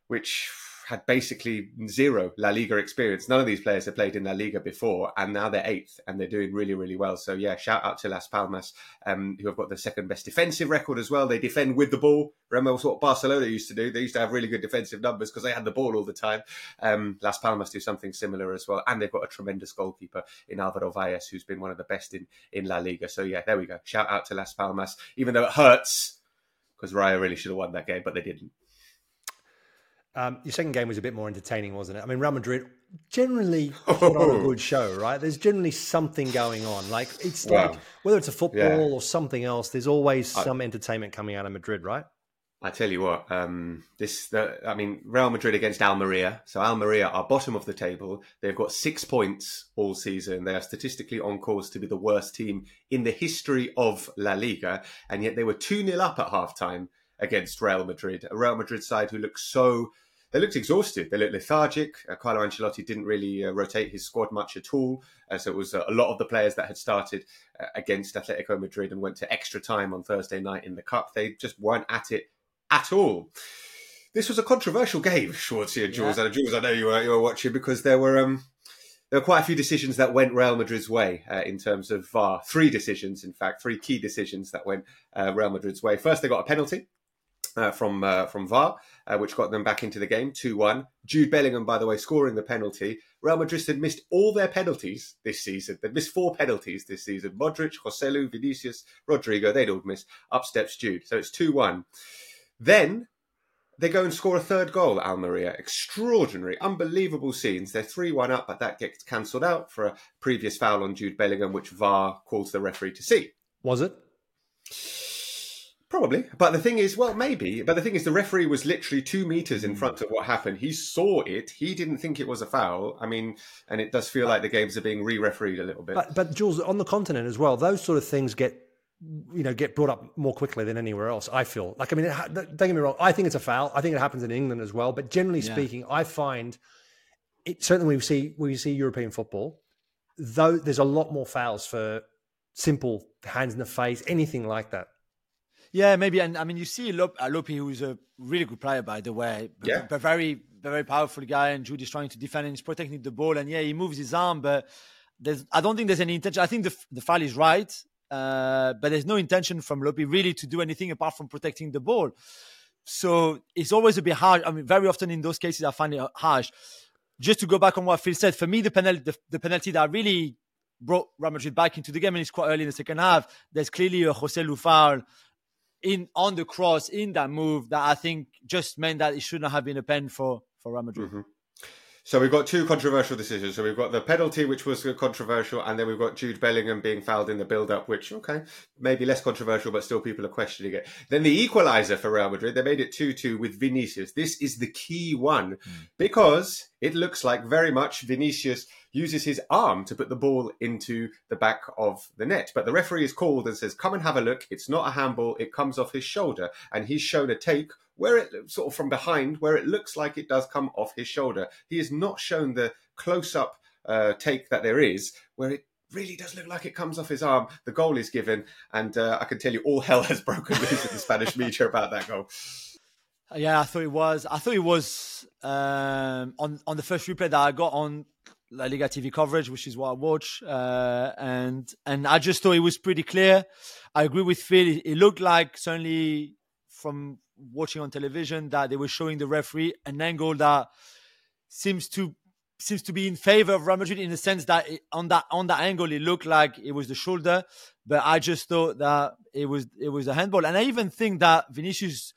which had basically zero La Liga experience. None of these players have played in La Liga before, and now they're eighth and they're doing really, really well. So yeah, shout out to Las Palmas, um, who have got the second best defensive record as well. They defend with the ball. Remember what Barcelona used to do? They used to have really good defensive numbers because they had the ball all the time. Um, Las Palmas do something similar as well, and they've got a tremendous goalkeeper in Alvaro Valles, who's been one of the best in in La Liga. So yeah, there we go. Shout out to Las Palmas, even though it hurts because Rayo really should have won that game, but they didn't. Um, your second game was a bit more entertaining, wasn't it? I mean, Real Madrid generally put on a good show, right? There's generally something going on. Like it's Wow. like whether it's a football Yeah. or something else, there's always I- some entertainment coming out of Madrid, right? I tell you what, um, this the, I mean Real Madrid against Almeria. So Almeria are bottom of the table. They've got six points all season. They are statistically on course to be the worst team in the history of La Liga, and yet they were two 0 up at halftime against Real Madrid. A Real Madrid side who looked so. They looked exhausted. They looked lethargic. Uh, Carlo Ancelotti didn't really uh, rotate his squad much at all. Uh, so it was uh, a lot of the players that had started uh, against Atletico Madrid and went to extra time on Thursday night in the cup. They just weren't at it at all. This was a controversial game, Schwarzy and Jules. And Jules, I know you were you were watching because there were um there were quite a few decisions that went Real Madrid's way uh, in terms of VAR. Three decisions, in fact, three key decisions that went uh, Real Madrid's way. First, they got a penalty. Uh, from uh, from VAR, uh, which got them back into the game, two one. Jude Bellingham, by the way, scoring the penalty. Real Madrid had missed all their penalties this season. They'd missed four penalties this season. Modric, Joselu, Vinicius, Rodrygo, they'd all missed. Up steps Jude. So it's 2 1. Then they go and score a third goal, Almeria. Extraordinary, unbelievable scenes. They're 3 1 up, but that gets cancelled out for a previous foul on Jude Bellingham, which VAR calls the referee to see. Was it? Probably. But the thing is, well, maybe. But the thing is, the referee was literally two meters Hmm. in front of what happened. He saw it. He didn't think it was a foul. I mean, and it does feel like the games are being re refereed a little bit. But but Jules, on the continent as well, those sort of things get you know get brought up more quickly than anywhere else. I feel like I mean, it, ha- don't get me wrong. I think it's a foul. I think it happens in England as well. But generally Yeah. speaking, I find it certainly when we see when we see European football, though there's a lot more fouls for simple hands in the face, anything like that. Yeah, maybe. And I mean, you see Lop- uh, Lopy, who's a really good player, by the way, but, Yeah. but very, very powerful guy. And Jude is trying to defend and he's protecting the ball. And yeah, he moves his arm, but there's, I don't think there's any intention. I think the, the foul is right, uh, but there's no intention from Lopy really to do anything apart from protecting the ball. So it's always a bit harsh. I mean, very often in those cases, I find it harsh. Just to go back on what Phil said, for me, the penalty, the, the penalty that really brought Real Madrid back into the game, and it's quite early in the second half. There's clearly a Joselu foul in on the cross in that move that I think just meant that it shouldn't have been a pen for for Real Madrid. Mhm. So we've got two controversial decisions. So we've got the penalty, which was controversial, and then we've got Jude Bellingham being fouled in the build-up, which okay, maybe less controversial, but still people are questioning it. Then the equaliser for Real Madrid, they made it two-two with Vinicius. This is the key one because it looks like very much Vinicius uses his arm to put the ball into the back of the net, but the referee is called and says, "Come and have a look. It's not a handball. It comes off his shoulder," and he's shown a take where it sort of from behind, where it looks like it does come off his shoulder. He is not shown the close up uh, take that there is, where it really does look like it comes off his arm. The goal is given, and uh, I can tell you all hell has broken loose in the Spanish media about that goal. Yeah, I thought it was. I thought it was um, on on the first replay that I got on La Liga TV coverage, which is what I watch, uh, and and I just thought it was pretty clear. I agree with Phil. It, it looked like certainly from watching on television that they were showing the referee an angle that seems to seems to be in favor of Real Madrid in the sense that it, on that on that angle it looked like it was the shoulder, but I just thought that it was it was a handball, and I even think that Vinicius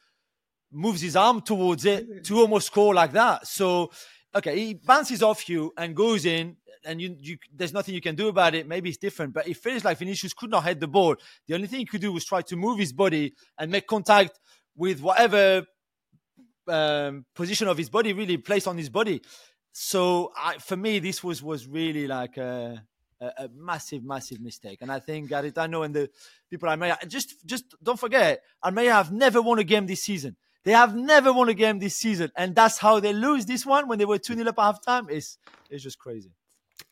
moves his arm towards it to almost score like that. So, okay, he bounces off you and goes in, and you, you there's nothing you can do about it. Maybe it's different, but it feels like Vinicius could not head the ball. The only thing he could do was try to move his body and make contact with whatever um, position of his body really placed on his body. So, I, for me, this was was really like a, a, a massive, massive mistake. And I think Garitano and the people I may just just don't forget, I may have never won a game this season. They have never won a game this season, and that's how they lose this one when they were two 0 up at halftime. It's it's just crazy.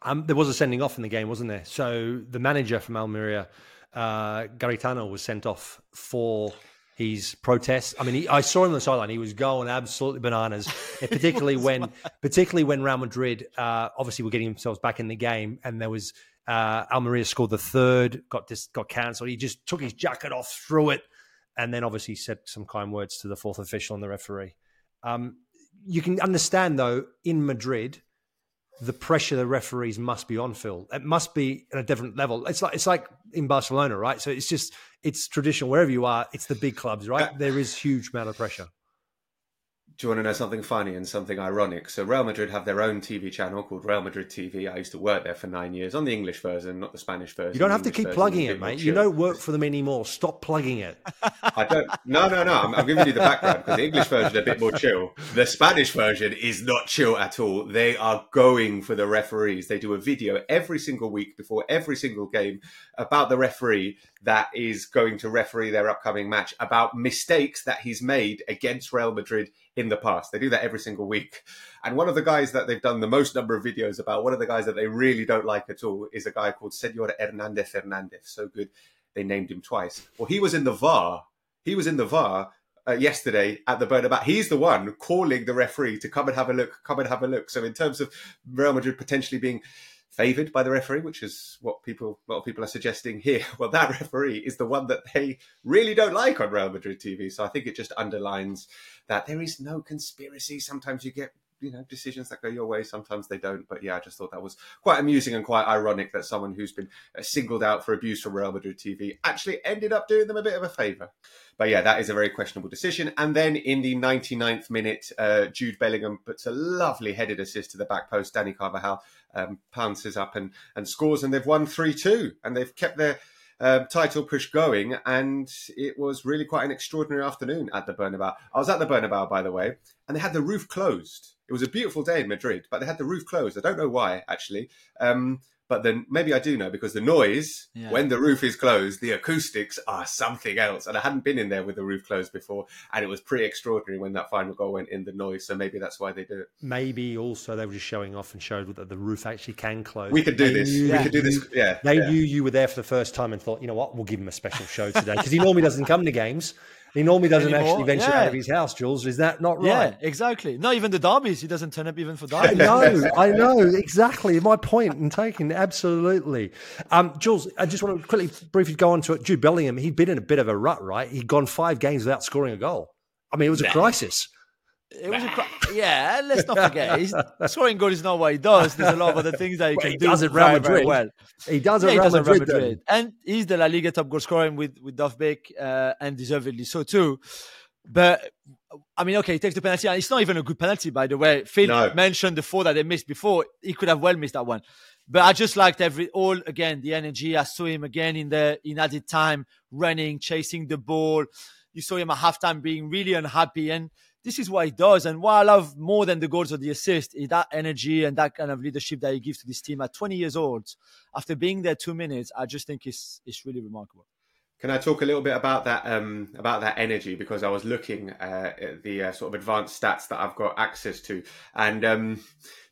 Um, there was a sending off in the game, wasn't there? So the manager from Almeria, uh, Garitano, was sent off for his protests. I mean, he, I saw him on the sideline; he was going absolutely bananas, particularly when, particularly when Real Madrid uh, obviously were getting themselves back in the game, and there was uh, Almeria scored the third, got this got cancelled. He just took his jacket off, threw it, and then obviously said some kind words to the fourth official and the referee. Um, you can understand though in Madrid the pressure the referees must be on Phil. It must be at a different level. It's like it's like in Barcelona, right? So it's just it's traditional wherever you are. It's the big clubs, right? There is huge amount of pressure do you want to know something funny and something ironic? So Real Madrid have their own TV channel called Real Madrid TV. I used to work there for nine years on the English version, not the Spanish version. You don't have to keep plugging it, mate. You don't work for them anymore. Stop plugging it. I don't. No, no, no. I'm, I'm giving you the background because the English version is a bit more chill. The Spanish version is not chill at all. They are going for the referees. They do a video every single week before every single game about the referee that is going to referee their upcoming match about mistakes that he's made against Real Madrid in the past. They do that every single week. And one of the guys that they've done the most number of videos about, one of the guys that they really don't like at all, is a guy called Senor Hernandez Hernandez. So good, they named him twice. Well, he was in the VAR. He was in the VAR uh, yesterday at the Bernabeu. He's the one calling the referee to come and have a look, come and have a look. So in terms of Real Madrid potentially being favoured by the referee, which is what people, a lot of people are suggesting here. Well, that referee is the one that they really don't like on Real Madrid TV. So I think it just underlines that there is no conspiracy. Sometimes you get you know decisions that go your way. Sometimes they don't but yeah i just thought that was quite amusing and quite ironic that someone who's been uh, singled out for abuse from real madrid tv actually ended up doing them a bit of a favor. But yeah that is a very questionable decision. And then in the 99th minute uh, jude bellingham puts a lovely headed assist to the back post. Dani carvajal um, pounces up and, and scores and they've won 3-2 and they've kept their um, title push going, and it was really quite an extraordinary afternoon at the Bernabeu. I was at the Bernabeu, by the way, and they had the roof closed. It was a beautiful day in Madrid, but they had the roof closed. I don't know why, actually. Um, but then maybe I do know because the noise yeah. when the roof is closed, the acoustics are something else. And I hadn't been in there with the roof closed before, and it was pretty extraordinary when that final goal went in the noise. So maybe that's why they do it. Maybe also they were just showing off and showed that the roof actually can close. We could do they this. Knew, we could do this. Yeah. They yeah. knew you were there for the first time and thought, you know what, we'll give him a special show today because he normally doesn't come to games. He normally doesn't Anymore. actually venture yeah. out of his house, Jules. Is that not right? Yeah, exactly. Not even the derbies. He doesn't turn up even for derbies. no, I know, exactly. My point in taking, absolutely. Um, Jules, I just want to quickly, briefly go on to it. Jude Bellingham, he'd been in a bit of a rut, right? He'd gone five games without scoring a goal. I mean, it was a crisis. It was a yeah. Let's not forget, he's, scoring goal is not what he does. There's a lot of other things that he can he do. Does it Real Madrid well? He does it yeah, Real, Madrid, Real Madrid, and he's the La Liga top goal scorer with with Dovbyk, uh, and deservedly so too. But I mean, okay, he takes the penalty, and it's not even a good penalty, by the way. Phil no. mentioned the four that they missed before. He could have well missed that one. But I just liked every all again the energy. I saw him again in the in added time, running, chasing the ball. You saw him at halftime being really unhappy, and this is what he does. And what I love more than the goals or the assist is that energy and that kind of leadership that he gives to this team at 20 years old. After being there two minutes, I just think it's, it's really remarkable. Can I talk a little bit about that um, about that energy because I was looking uh, at the uh, sort of advanced stats that I've got access to, and um,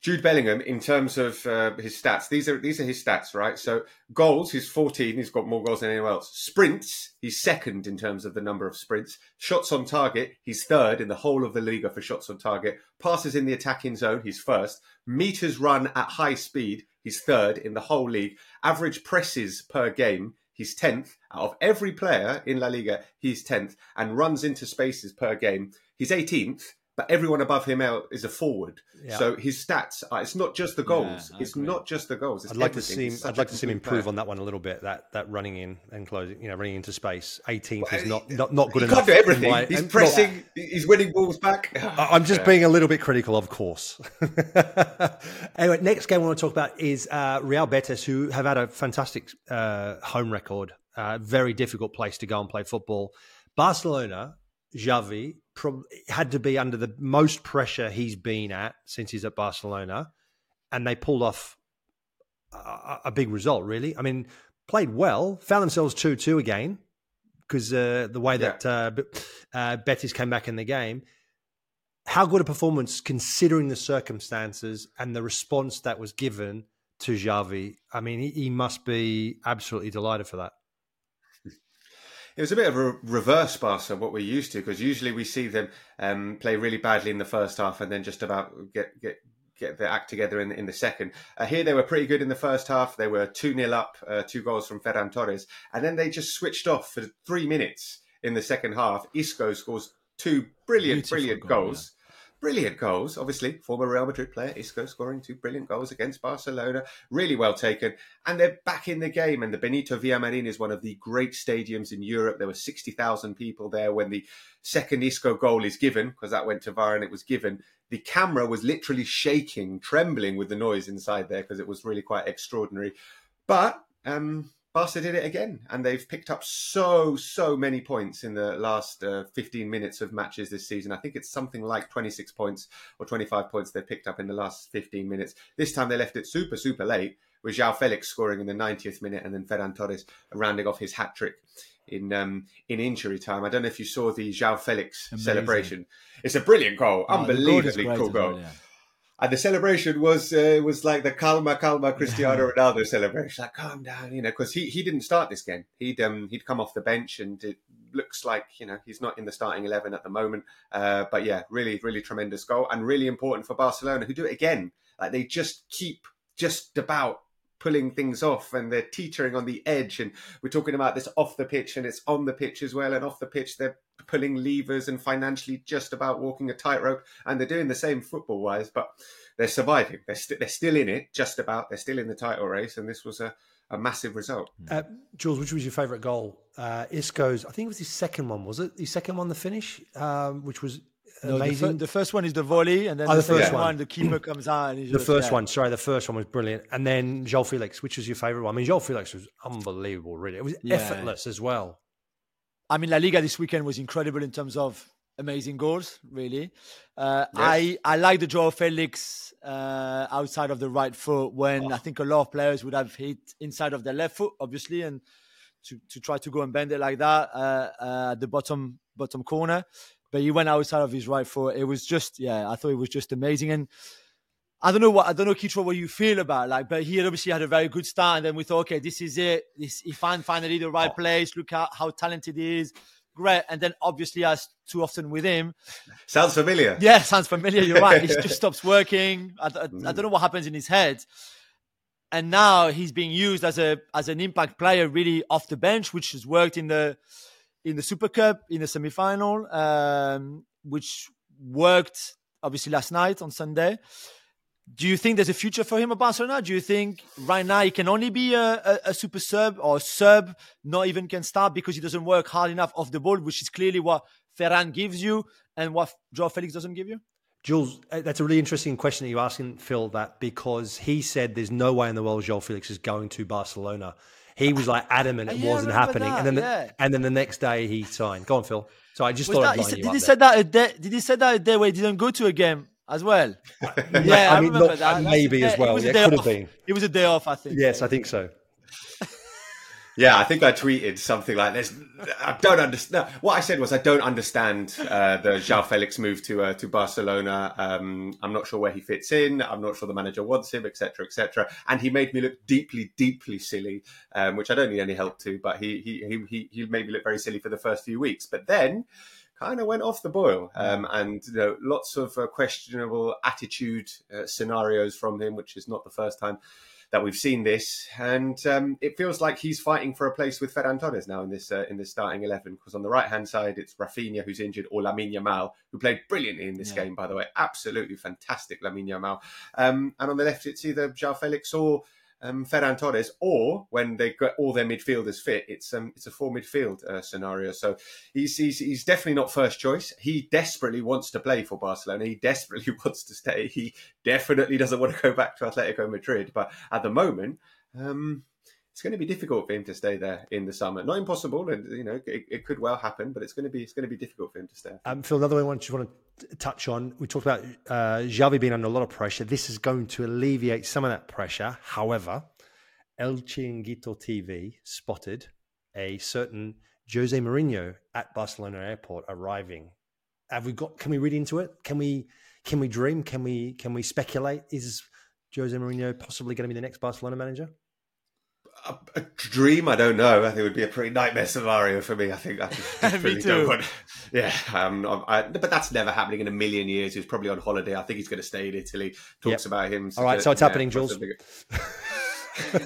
Jude Bellingham, in terms of uh, his stats, these are these are his stats, right? So goals, he's 14, he's got more goals than anyone else. Sprints, he's second in terms of the number of sprints. Shots on target, he's third in the whole of the Liga for shots on target. Passes in the attacking zone, he's first. Meters run at high speed, he's third in the whole league. Average presses per game, He's 10th out of every player in La Liga. He's 10th and runs into spaces per game. He's 18th, but everyone above him out is a forward. Yeah. So his stats are, it's not just the goals. Yeah, it's not just the goals. It's I'd like everything. to see him, I'd like to see him improve player. on that one a little bit. That that running in and closing, you know, running into space. 18th well, is not, not not good he enough. Can't do everything. My, he's pressing. he's winning balls back. I'm just yeah. being a little bit critical, of course. anyway, next game I want to talk about is uh, Real Betis, who have had a fantastic uh, home record. Uh, very difficult place to go and play football. Barcelona, Xavi had to be under the most pressure he's been at since he's at Barcelona, and they pulled off a, a big result. Really, I mean, played well, found themselves two two again because uh, the way that uh, uh, Betis came back in the game. How good a performance, considering the circumstances and the response that was given to Xavi. I mean, he, he must be absolutely delighted for that. It was a bit of a reverse Barca what we're used to because usually we see them um, play really badly in the first half and then just about get get get the act together in, in the second. Uh, here they were pretty good in the first half. They were 2 0 up, uh, two goals from Ferran Torres, and then they just switched off for three minutes in the second half. Isco scores two brilliant, Beautiful brilliant goal, goals. Yeah brilliant goals. Obviously, former Real Madrid player Isco scoring two brilliant goals against Barcelona. Really well taken. And they're back in the game. And the Benito Villamarin is one of the great stadiums in Europe. There were 60,000 people there when the second Isco goal is given, because that went to VAR and it was given. The camera was literally shaking, trembling with the noise inside there because it was really quite extraordinary. But um, Barca did it again, and they've picked up so, so many points in the last uh, 15 minutes of matches this season. I think it's something like 26 points or 25 points they've picked up in the last 15 minutes. This time they left it super, super late, with João Felix scoring in the 90th minute and then Ferran Torres rounding off his hat trick in um, in injury time. I don't know if you saw the João Felix Amazing. celebration. It's a brilliant goal, oh, unbelievably cool goal. Yeah. And the celebration was uh, was like the calma calma Cristiano Ronaldo celebration, like calm down, you know, because he, he didn't start this game. He'd um, he'd come off the bench, and it looks like you know he's not in the starting eleven at the moment. Uh, but yeah, really really tremendous goal and really important for Barcelona, who do it again. Like they just keep just about pulling things off and they're teetering on the edge and we're talking about this off the pitch and it's on the pitch as well and off the pitch they're pulling levers and financially just about walking a tightrope. And they're doing the same football wise, but they're surviving. They're, they they're still in it, just about. They're still in the title race. And this was a, a massive result. Uh, Jules, which was your favourite goal? Uh, Isco's, I think it was his second one, was it? The second one, the finish, um, which was no, amazing. The, the, first one is the volley, and then oh, the, the, first one, one, the keeper comes out. And the just, first yeah. one, sorry, the first one was brilliant, and then João Felix, which was your favourite one? I mean, João Felix was unbelievable, really. It was yeah. effortless as well. I mean, La Liga this weekend was incredible in terms of amazing goals. Really, uh, yes. I I like the João Felix uh, outside of the right foot when oh. I think a lot of players would have hit inside of their left foot, obviously, and to, to try to go and bend it like that uh, uh at the bottom bottom corner. But he went outside of his right foot. It was just yeah, I thought it was just amazing and. I don't know what I don't know, Kitro, what you feel about like, but he obviously had a very good start, and then we thought, okay, this is it. This he found finally the right place. Look at how talented he is, great. And then obviously, as too often with him, sounds familiar. Yeah, sounds familiar. You're right. It just stops working. I, I, I, don't mm. know what happens in his head. And now he's being used as a as an impact player, really off the bench, which has worked in the in the Super Cup in the semi final, um, which worked obviously last night on Sunday do you think there's a future for him at Barcelona? Do you think right now he can only be a, a, a, super sub or sub, not even can start because he doesn't work hard enough off the ball, which is clearly what Ferran gives you and what Joao Felix doesn't give you? Jules, uh, that's a really interesting question that you're asking, Phil, that because he said there's no way in the world Joao Felix is going to Barcelona. He was like adamant it yeah, wasn't happening. That, and then yeah. the, and then the next day he signed. Go on, Phil. So I just was thought that, I'd did he say that a day, did he say that a day where he didn't go to a game? as well. yeah, I, I mean, remember look, that. Uh, maybe as well. It, could have been. It was a day off, I think. Yes, I think so. Yeah, I think I tweeted something like this. I don't understand. What I said was I don't understand uh, the João Felix move to uh, to Barcelona. Um, I'm not sure where he fits in. I'm not sure the manager wants him, etc., etc. And he made me look deeply, deeply silly, um, which I don't need any help to. But he he he he made me look very silly for the first few weeks. But then kind of went off the boil. Um, and you know, lots of uh, questionable attitude uh, scenarios from him, which is not the first time that we've seen this. And um, it feels like he's fighting for a place with Ferran Torres now in this uh, in this starting eleven. Because on the right hand side, it's Raphinha who's injured, or Lamine Yamal, who played brilliantly in this yeah. game, by the way, absolutely fantastic, Lamine Yamal. Um, and on the left, it's either João Felix or um, Ferran Torres, or when they get all their midfielders fit, it's um, it's a four midfield uh, scenario. So he's, he's he's definitely not first choice. He desperately wants to play for Barcelona. He desperately wants to stay. He definitely doesn't want to go back to Atletico Madrid. But at the moment, um, it's going to be difficult for him to stay there in the summer. Not impossible, and you know it, it, could well happen, but it's going to be it's going to be difficult for him to stay. Um, Phil, another one I just want to touch on. We talked about uh, Xavi being under a lot of pressure. This is going to alleviate some of that pressure. However, El Chiringuito TV spotted a certain Jose Mourinho at Barcelona airport arriving. Have we got? Can we read into it? Can we? Can we dream? Can we? Can we speculate? Is Jose Mourinho possibly going to be the next Barcelona manager? A, a dream, I don't know. I think it would be a pretty nightmare scenario for me. I think I just, just Me really too. don't want. Yeah, um, I, but that's never happening in a million years. He's probably on holiday. I think he's going to stay in Italy. Talks Yep. about him. All right, so it's happening, Jules. possibly-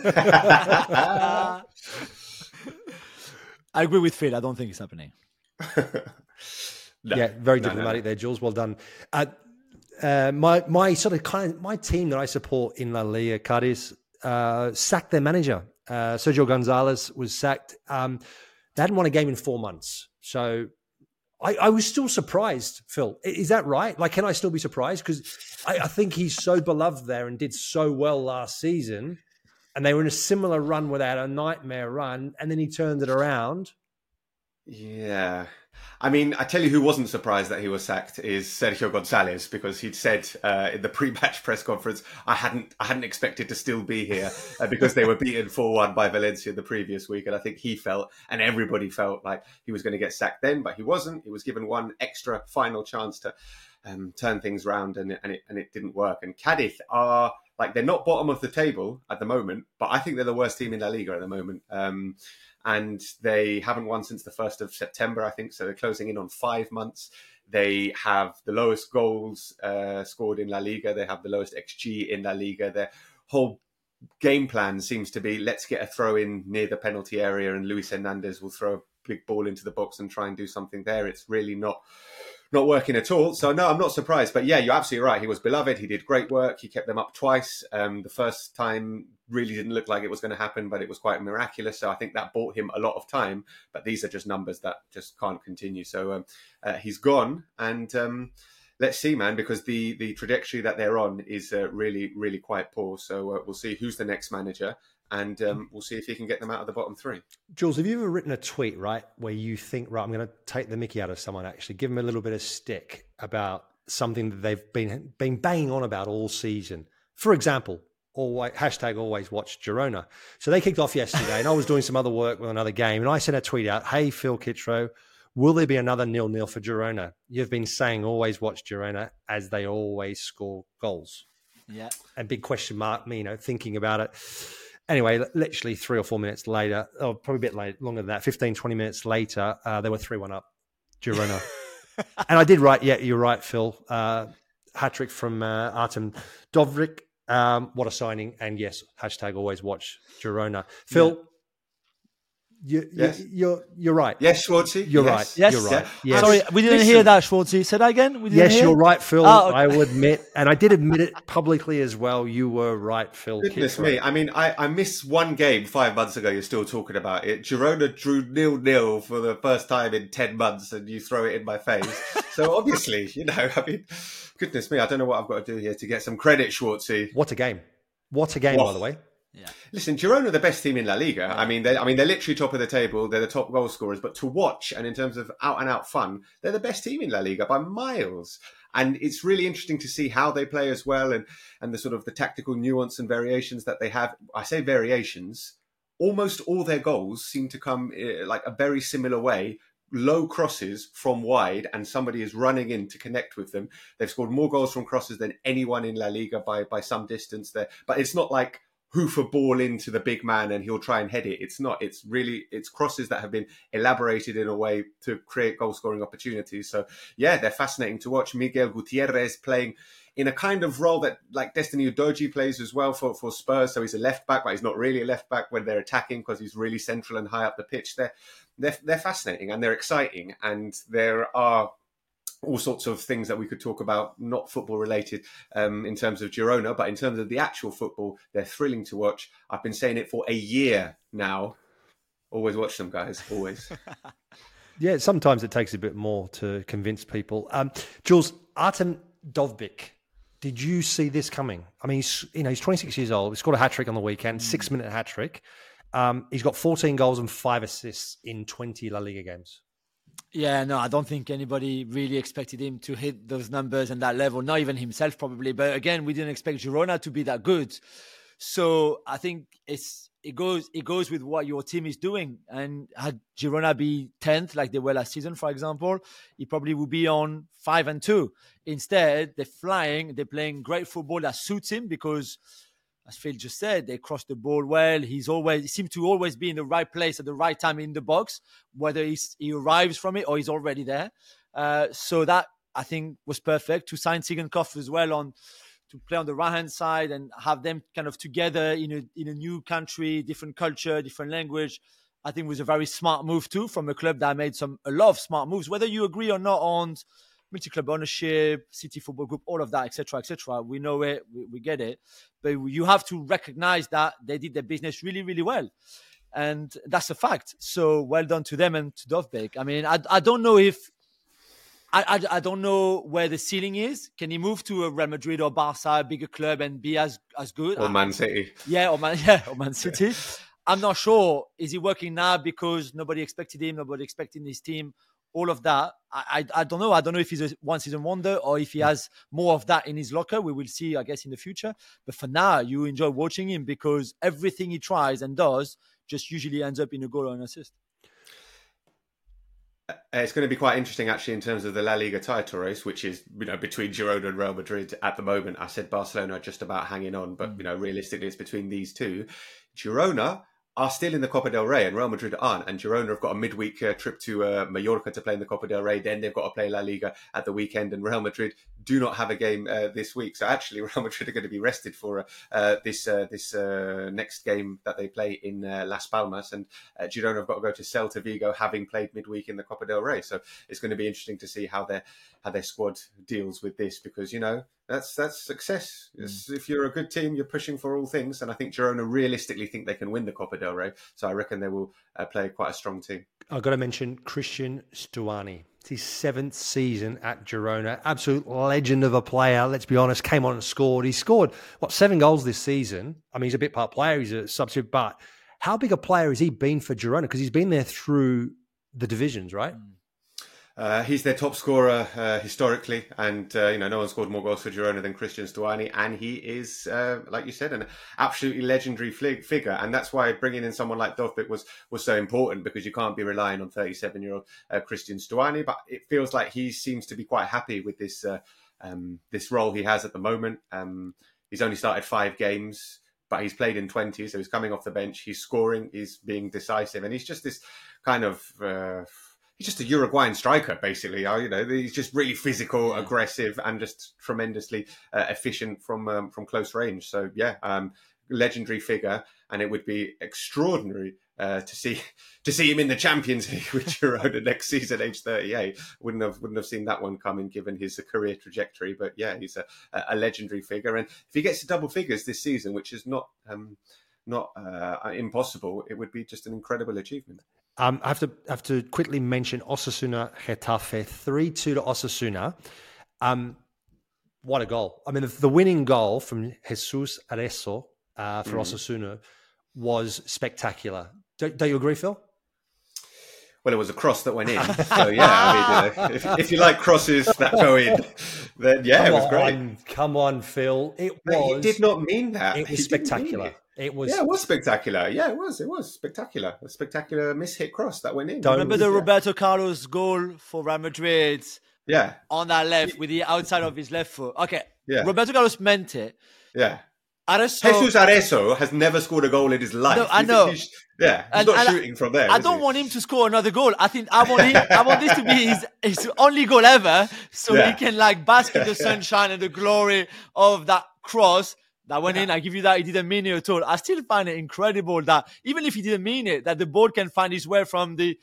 I agree with Phil. I don't think it's happening. No, yeah, very no, no, diplomatic no. there, Jules. Well done. Uh, uh, my my sort of kind my team that I support in La Liga, Cadiz, uh, sacked their manager. Uh, Sergio Gonzalez was sacked. Um, they hadn't won a game in four months, so I, I was still surprised. Phil, is that right? Like, can I still be surprised? Because I, I think he's so beloved there and did so well last season, and they were in a similar run without a nightmare run, and then he turned it around. Yeah. I mean, I tell you who wasn't surprised that he was sacked is Sergio Gonzalez because he'd said uh, in the pre-match press conference, "I hadn't, I hadn't expected to still be here uh, because they were beaten four-one by Valencia the previous week." And I think he felt, and everybody felt like he was going to get sacked then, but he wasn't. He was given one extra final chance to um, turn things round, and and it and it didn't work. And Cadiz are like they're not bottom of the table at the moment, but I think they're the worst team in La Liga at the moment. Um, and they haven't won since the 1st of September, I think. So they're closing in on five months. They have the lowest goals uh, scored in La Liga. They have the lowest XG in La Liga. Their whole game plan seems to be let's get a throw in near the penalty area, and Luis Hernandez will throw a big ball into the box and try and do something there. It's really not not working at all. So no, I'm not surprised. But yeah, you're absolutely right. He was beloved. He did great work. He kept them up twice. Um, the first time really didn't look like it was going to happen, but it was quite miraculous. So I think that bought him a lot of time. But these are just numbers that just can't continue. So um, uh, he's gone, and um, let's see, man, because the the trajectory that they're on is uh, really really quite poor. So uh, we'll see who's the next manager. And um, we'll see if he can get them out of the bottom three. Jules, have you ever written a tweet, right, where you think, right, I'm going to take the mickey out of someone, actually, give them a little bit of stick about something that they've been been banging on about all season? For example, always, hashtag always watch Girona. So they kicked off yesterday, and I was doing some other work with another game, and I sent a tweet out, hey, Phil Kitro, will there be another nil-nil for Girona? You've been saying always watch Girona as they always score goals. Yeah. And big question mark, me, you know, thinking about it anyway, literally three or four minutes later, or probably a bit late, longer than that, 15, 20 minutes later, uh, they were 3 1 up, Girona. and I did write, yeah, you're right, Phil. Uh, Hat trick from uh, Artem Dovbyk. Um, what a signing. And yes, hashtag always watch Girona. Phil, you, Yes. you, you're, you're right. Yes, Schwarzy? You're Yes. right. Yes. You're right. Yeah. Yes. Sorry, we didn't Listen. hear that, Schwarzy. Say that again. We didn't Yes, hear? you're right, Phil. Oh, okay. I will admit, and I did admit it publicly as well. You were right, Phil. Goodness Kitro. me. I mean, I, I missed one game five months ago. You're still talking about it. Girona drew nil nil for the first time in 10 months, and you throw it in my face. so obviously, you know, I mean, goodness me, I don't know what I've got to do here to get some credit, Schwarzy. What a game! What a game, by the way. Listen, Girona are the best team in La Liga. I mean, they I mean, they're literally top of the table. They're the top goal scorers. But to watch and in terms of out and out fun, they're the best team in La Liga by miles. And it's really interesting to see how they play as well, and and the sort of the tactical nuance and variations that they have. I say variations. Almost all their goals seem to come uh, like a very similar way. Low crosses from wide, and somebody is running in to connect with them. They've scored more goals from crosses than anyone in La Liga by by some distance. There, but it's not like hoof a ball into the big man and he'll try and head it. It's not. It's really it's crosses that have been elaborated in a way to create goal scoring opportunities. So yeah, they're fascinating to watch. Miguel Gutierrez playing in a kind of role that like Destiny Udogie plays as well for, for Spurs. So he's a left back, but he's not really a left back when they're attacking because he's really central and high up the pitch. They're they're they're fascinating and they're exciting and there are all sorts of things that we could talk about, not football related, um, in terms of Girona, but in terms of the actual football, they're thrilling to watch. I've been saying it for a year now. Always watch them, guys. Always. Yeah, sometimes it takes a bit more to convince people. Um, Jules Artem Dovbyk, did you see this coming? I mean, he's you know he's 26 years old. He scored a hat trick on the weekend, six minute hat trick. Um, he's got 14 goals and five assists in 20 La Liga games. Yeah, no, I don't think anybody really expected him to hit those numbers and that level. Not even himself, probably. But again, we didn't expect Girona to be that good. So I think it's it goes it goes with what your team is doing. And had Girona be tenth like they were last season, for example, he probably would be on five and two. Instead, they're flying. They're playing great football that suits him because. As Phil just said, they cross the ball well. He's always he seems to always be in the right place at the right time in the box, whether he's, he arrives from it or he's already there. Uh, so that I think was perfect to sign Tsygankov as well on to play on the right hand side and have them kind of together in a in a new country, different culture, different language. I think was a very smart move too from a club that made some a lot of smart moves. Whether you agree or not on multi-club ownership, City Football Group, all of that, etc., etc. We know it, we, we, get it, but you have to recognize that they did their business really, really well, and that's a fact. So well done to them and to Dovbyk. I mean, I, I don't know if. I, I, I don't know where the ceiling is. Can he move to a Real Madrid or Barca, a bigger club, and be as as good? Or Man City? Yeah, or Man, yeah, or Man City. I'm not sure. Is he working now because nobody expected him, nobody expected his team, all of that. I, I, I don't know. I don't know if he's a one season wonder or if he has more of that in his locker. We will see, I guess, in the future. But for now, you enjoy watching him because everything he tries and does just usually ends up in a goal or an assist. Uh, it's going to be quite interesting, actually, in terms of the La Liga title race, which is you know between Girona and Real Madrid at the moment. I said Barcelona are just about hanging on, but you know realistically, it's between these two. Girona are still in the Copa del Rey and Real Madrid aren't. And Girona have got a midweek uh, trip to uh, Mallorca to play in the Copa del Rey. Then they've got to play La Liga at the weekend. And Real Madrid do not have a game uh, this week. So actually, Real Madrid are going to be rested for uh, uh, this uh, this next game that they play in Las Palmas. And Girona have got to go to Celta Vigo, having played midweek in the Copa del Rey. So it's going to be interesting to see how their how their squad deals with this because you know that's that's success. Mm. If you're a good team, you're pushing for all things, and I think Girona realistically think they can win the Copa del Rey. So I reckon they will uh, play quite a strong team. I've got to mention Christian Stuani. It's his seventh season at Girona. Absolute legend of a player. Let's be honest. Came on and scored. He scored what seven goals this season. I mean, he's a bit part player. He's a substitute, but how big a player has he been for Girona? Because he's been there through the divisions, right? Mm. Uh, he's their top scorer uh, historically, and uh, you know no one scored more goals for Girona than Christian Stuani, and he is, uh, like you said, an absolutely legendary figure, and that's why bringing in someone like Dovbyk was was so important because you can't be relying on 37 year old uh, Cristian Stuani, but it feels like he seems to be quite happy with this uh, um, this role he has at the moment. Um, he's only started five games, but he's played in 20, so he's coming off the bench, he's scoring, he's being decisive, and he's just this kind of he's just a Uruguayan striker, basically. You know, he's just really physical, aggressive, and just tremendously uh, efficient from um, from close range. So yeah, um, legendary figure, and it would be extraordinary uh, to see to see him in the Champions League with Girona next season, age thirty eight. Wouldn't have wouldn't have seen that one coming given his career trajectory. But yeah, he's a, a legendary figure, and if he gets to double figures this season, which is not um, not uh, impossible, it would be just an incredible achievement. Um, I have to have to quickly mention Osasuna Getafe three two to Osasuna. Um, what a goal! I mean, the, the winning goal from Jesus Areso uh, for mm. Osasuna was spectacular. Don't, don't, you agree, Phil? Well, it was a cross that went in. So yeah, I mean, you know, if, if, you like crosses that go in, then yeah, come it was on, great. Come on, Phil. It was. He did not mean that. It was spectacular. It was. Yeah, it was spectacular. Yeah, it was. It was spectacular. A spectacular mishit cross that went in. Don't remember the yeah. Roberto Carlos goal for Real Madrid. Yeah. On that left with the outside of his left foot. Okay. Yeah. Roberto Carlos meant it. Yeah. Areso, Jesus Areso has never scored a goal in his life. No, I know. He's, he's, yeah, he's and, not and shooting I, from there. I don't he? want him to score another goal. I think I want him. I want this to be his, his only goal ever, so yeah. he can like bask in the sunshine and the glory of that cross that went yeah. in. I give you that. He didn't mean it at all. I still find it incredible that even if he didn't mean it, that the ball can find its way from the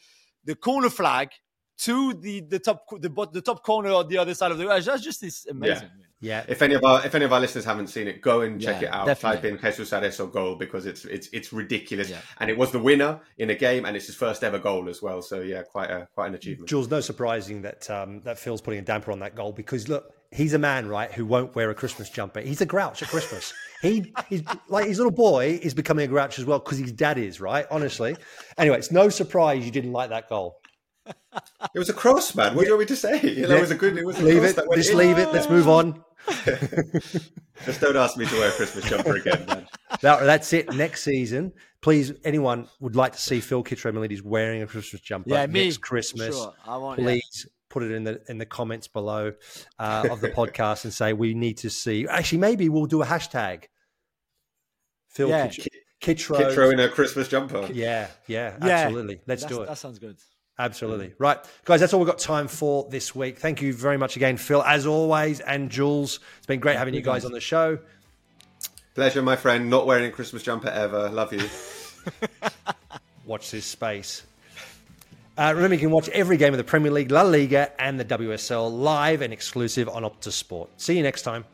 the corner flag to the the top the, the top corner or the other side of the. That's just this amazing. Yeah. Yeah. If any of our if any of our listeners haven't seen it, go and check yeah, it out. Definitely. Type in Jesus Areso goal because it's it's it's ridiculous. Yeah. And it was the winner in a game and it's his first ever goal as well. So yeah, quite a quite an achievement. Jules, no surprising that um, that Phil's putting a damper on that goal because look, he's a man, right, who won't wear a Christmas jumper. He's a grouch at Christmas. he, he's like his little boy is becoming a grouch as well because his dad is, right? Honestly. Anyway, it's no surprise you didn't like that goal. It was a cross, man. What do you want me to say? You know, it was a good. It was a leave it. Just in. leave it. Let's move on. Just don't ask me to wear a Christmas jumper again, man. That, that's it. Next season, please. Anyone would like to see Phil Kitromilides wearing a Christmas jumper? Yeah, me. Next Christmas, sure. I want, please. Yeah put it in the in the comments below uh, of the podcast and say we need to see. Actually, maybe we'll do a hashtag. Phil Yeah. Kitch- Kitro. Kitro in a Christmas jumper. Yeah, yeah, Yeah, absolutely. Let's That's- do it. That sounds good. Absolutely. Right. Guys, that's all we've got time for this week. Thank you very much again, Phil, as always, and Jules. It's been great having you guys on the show. Pleasure, my friend. Not wearing a Christmas jumper ever. Love you. Watch this space. Uh, remember, you can watch every game of the Premier League, La Liga, and the WSL live and exclusive on Optus Sport. See you next time.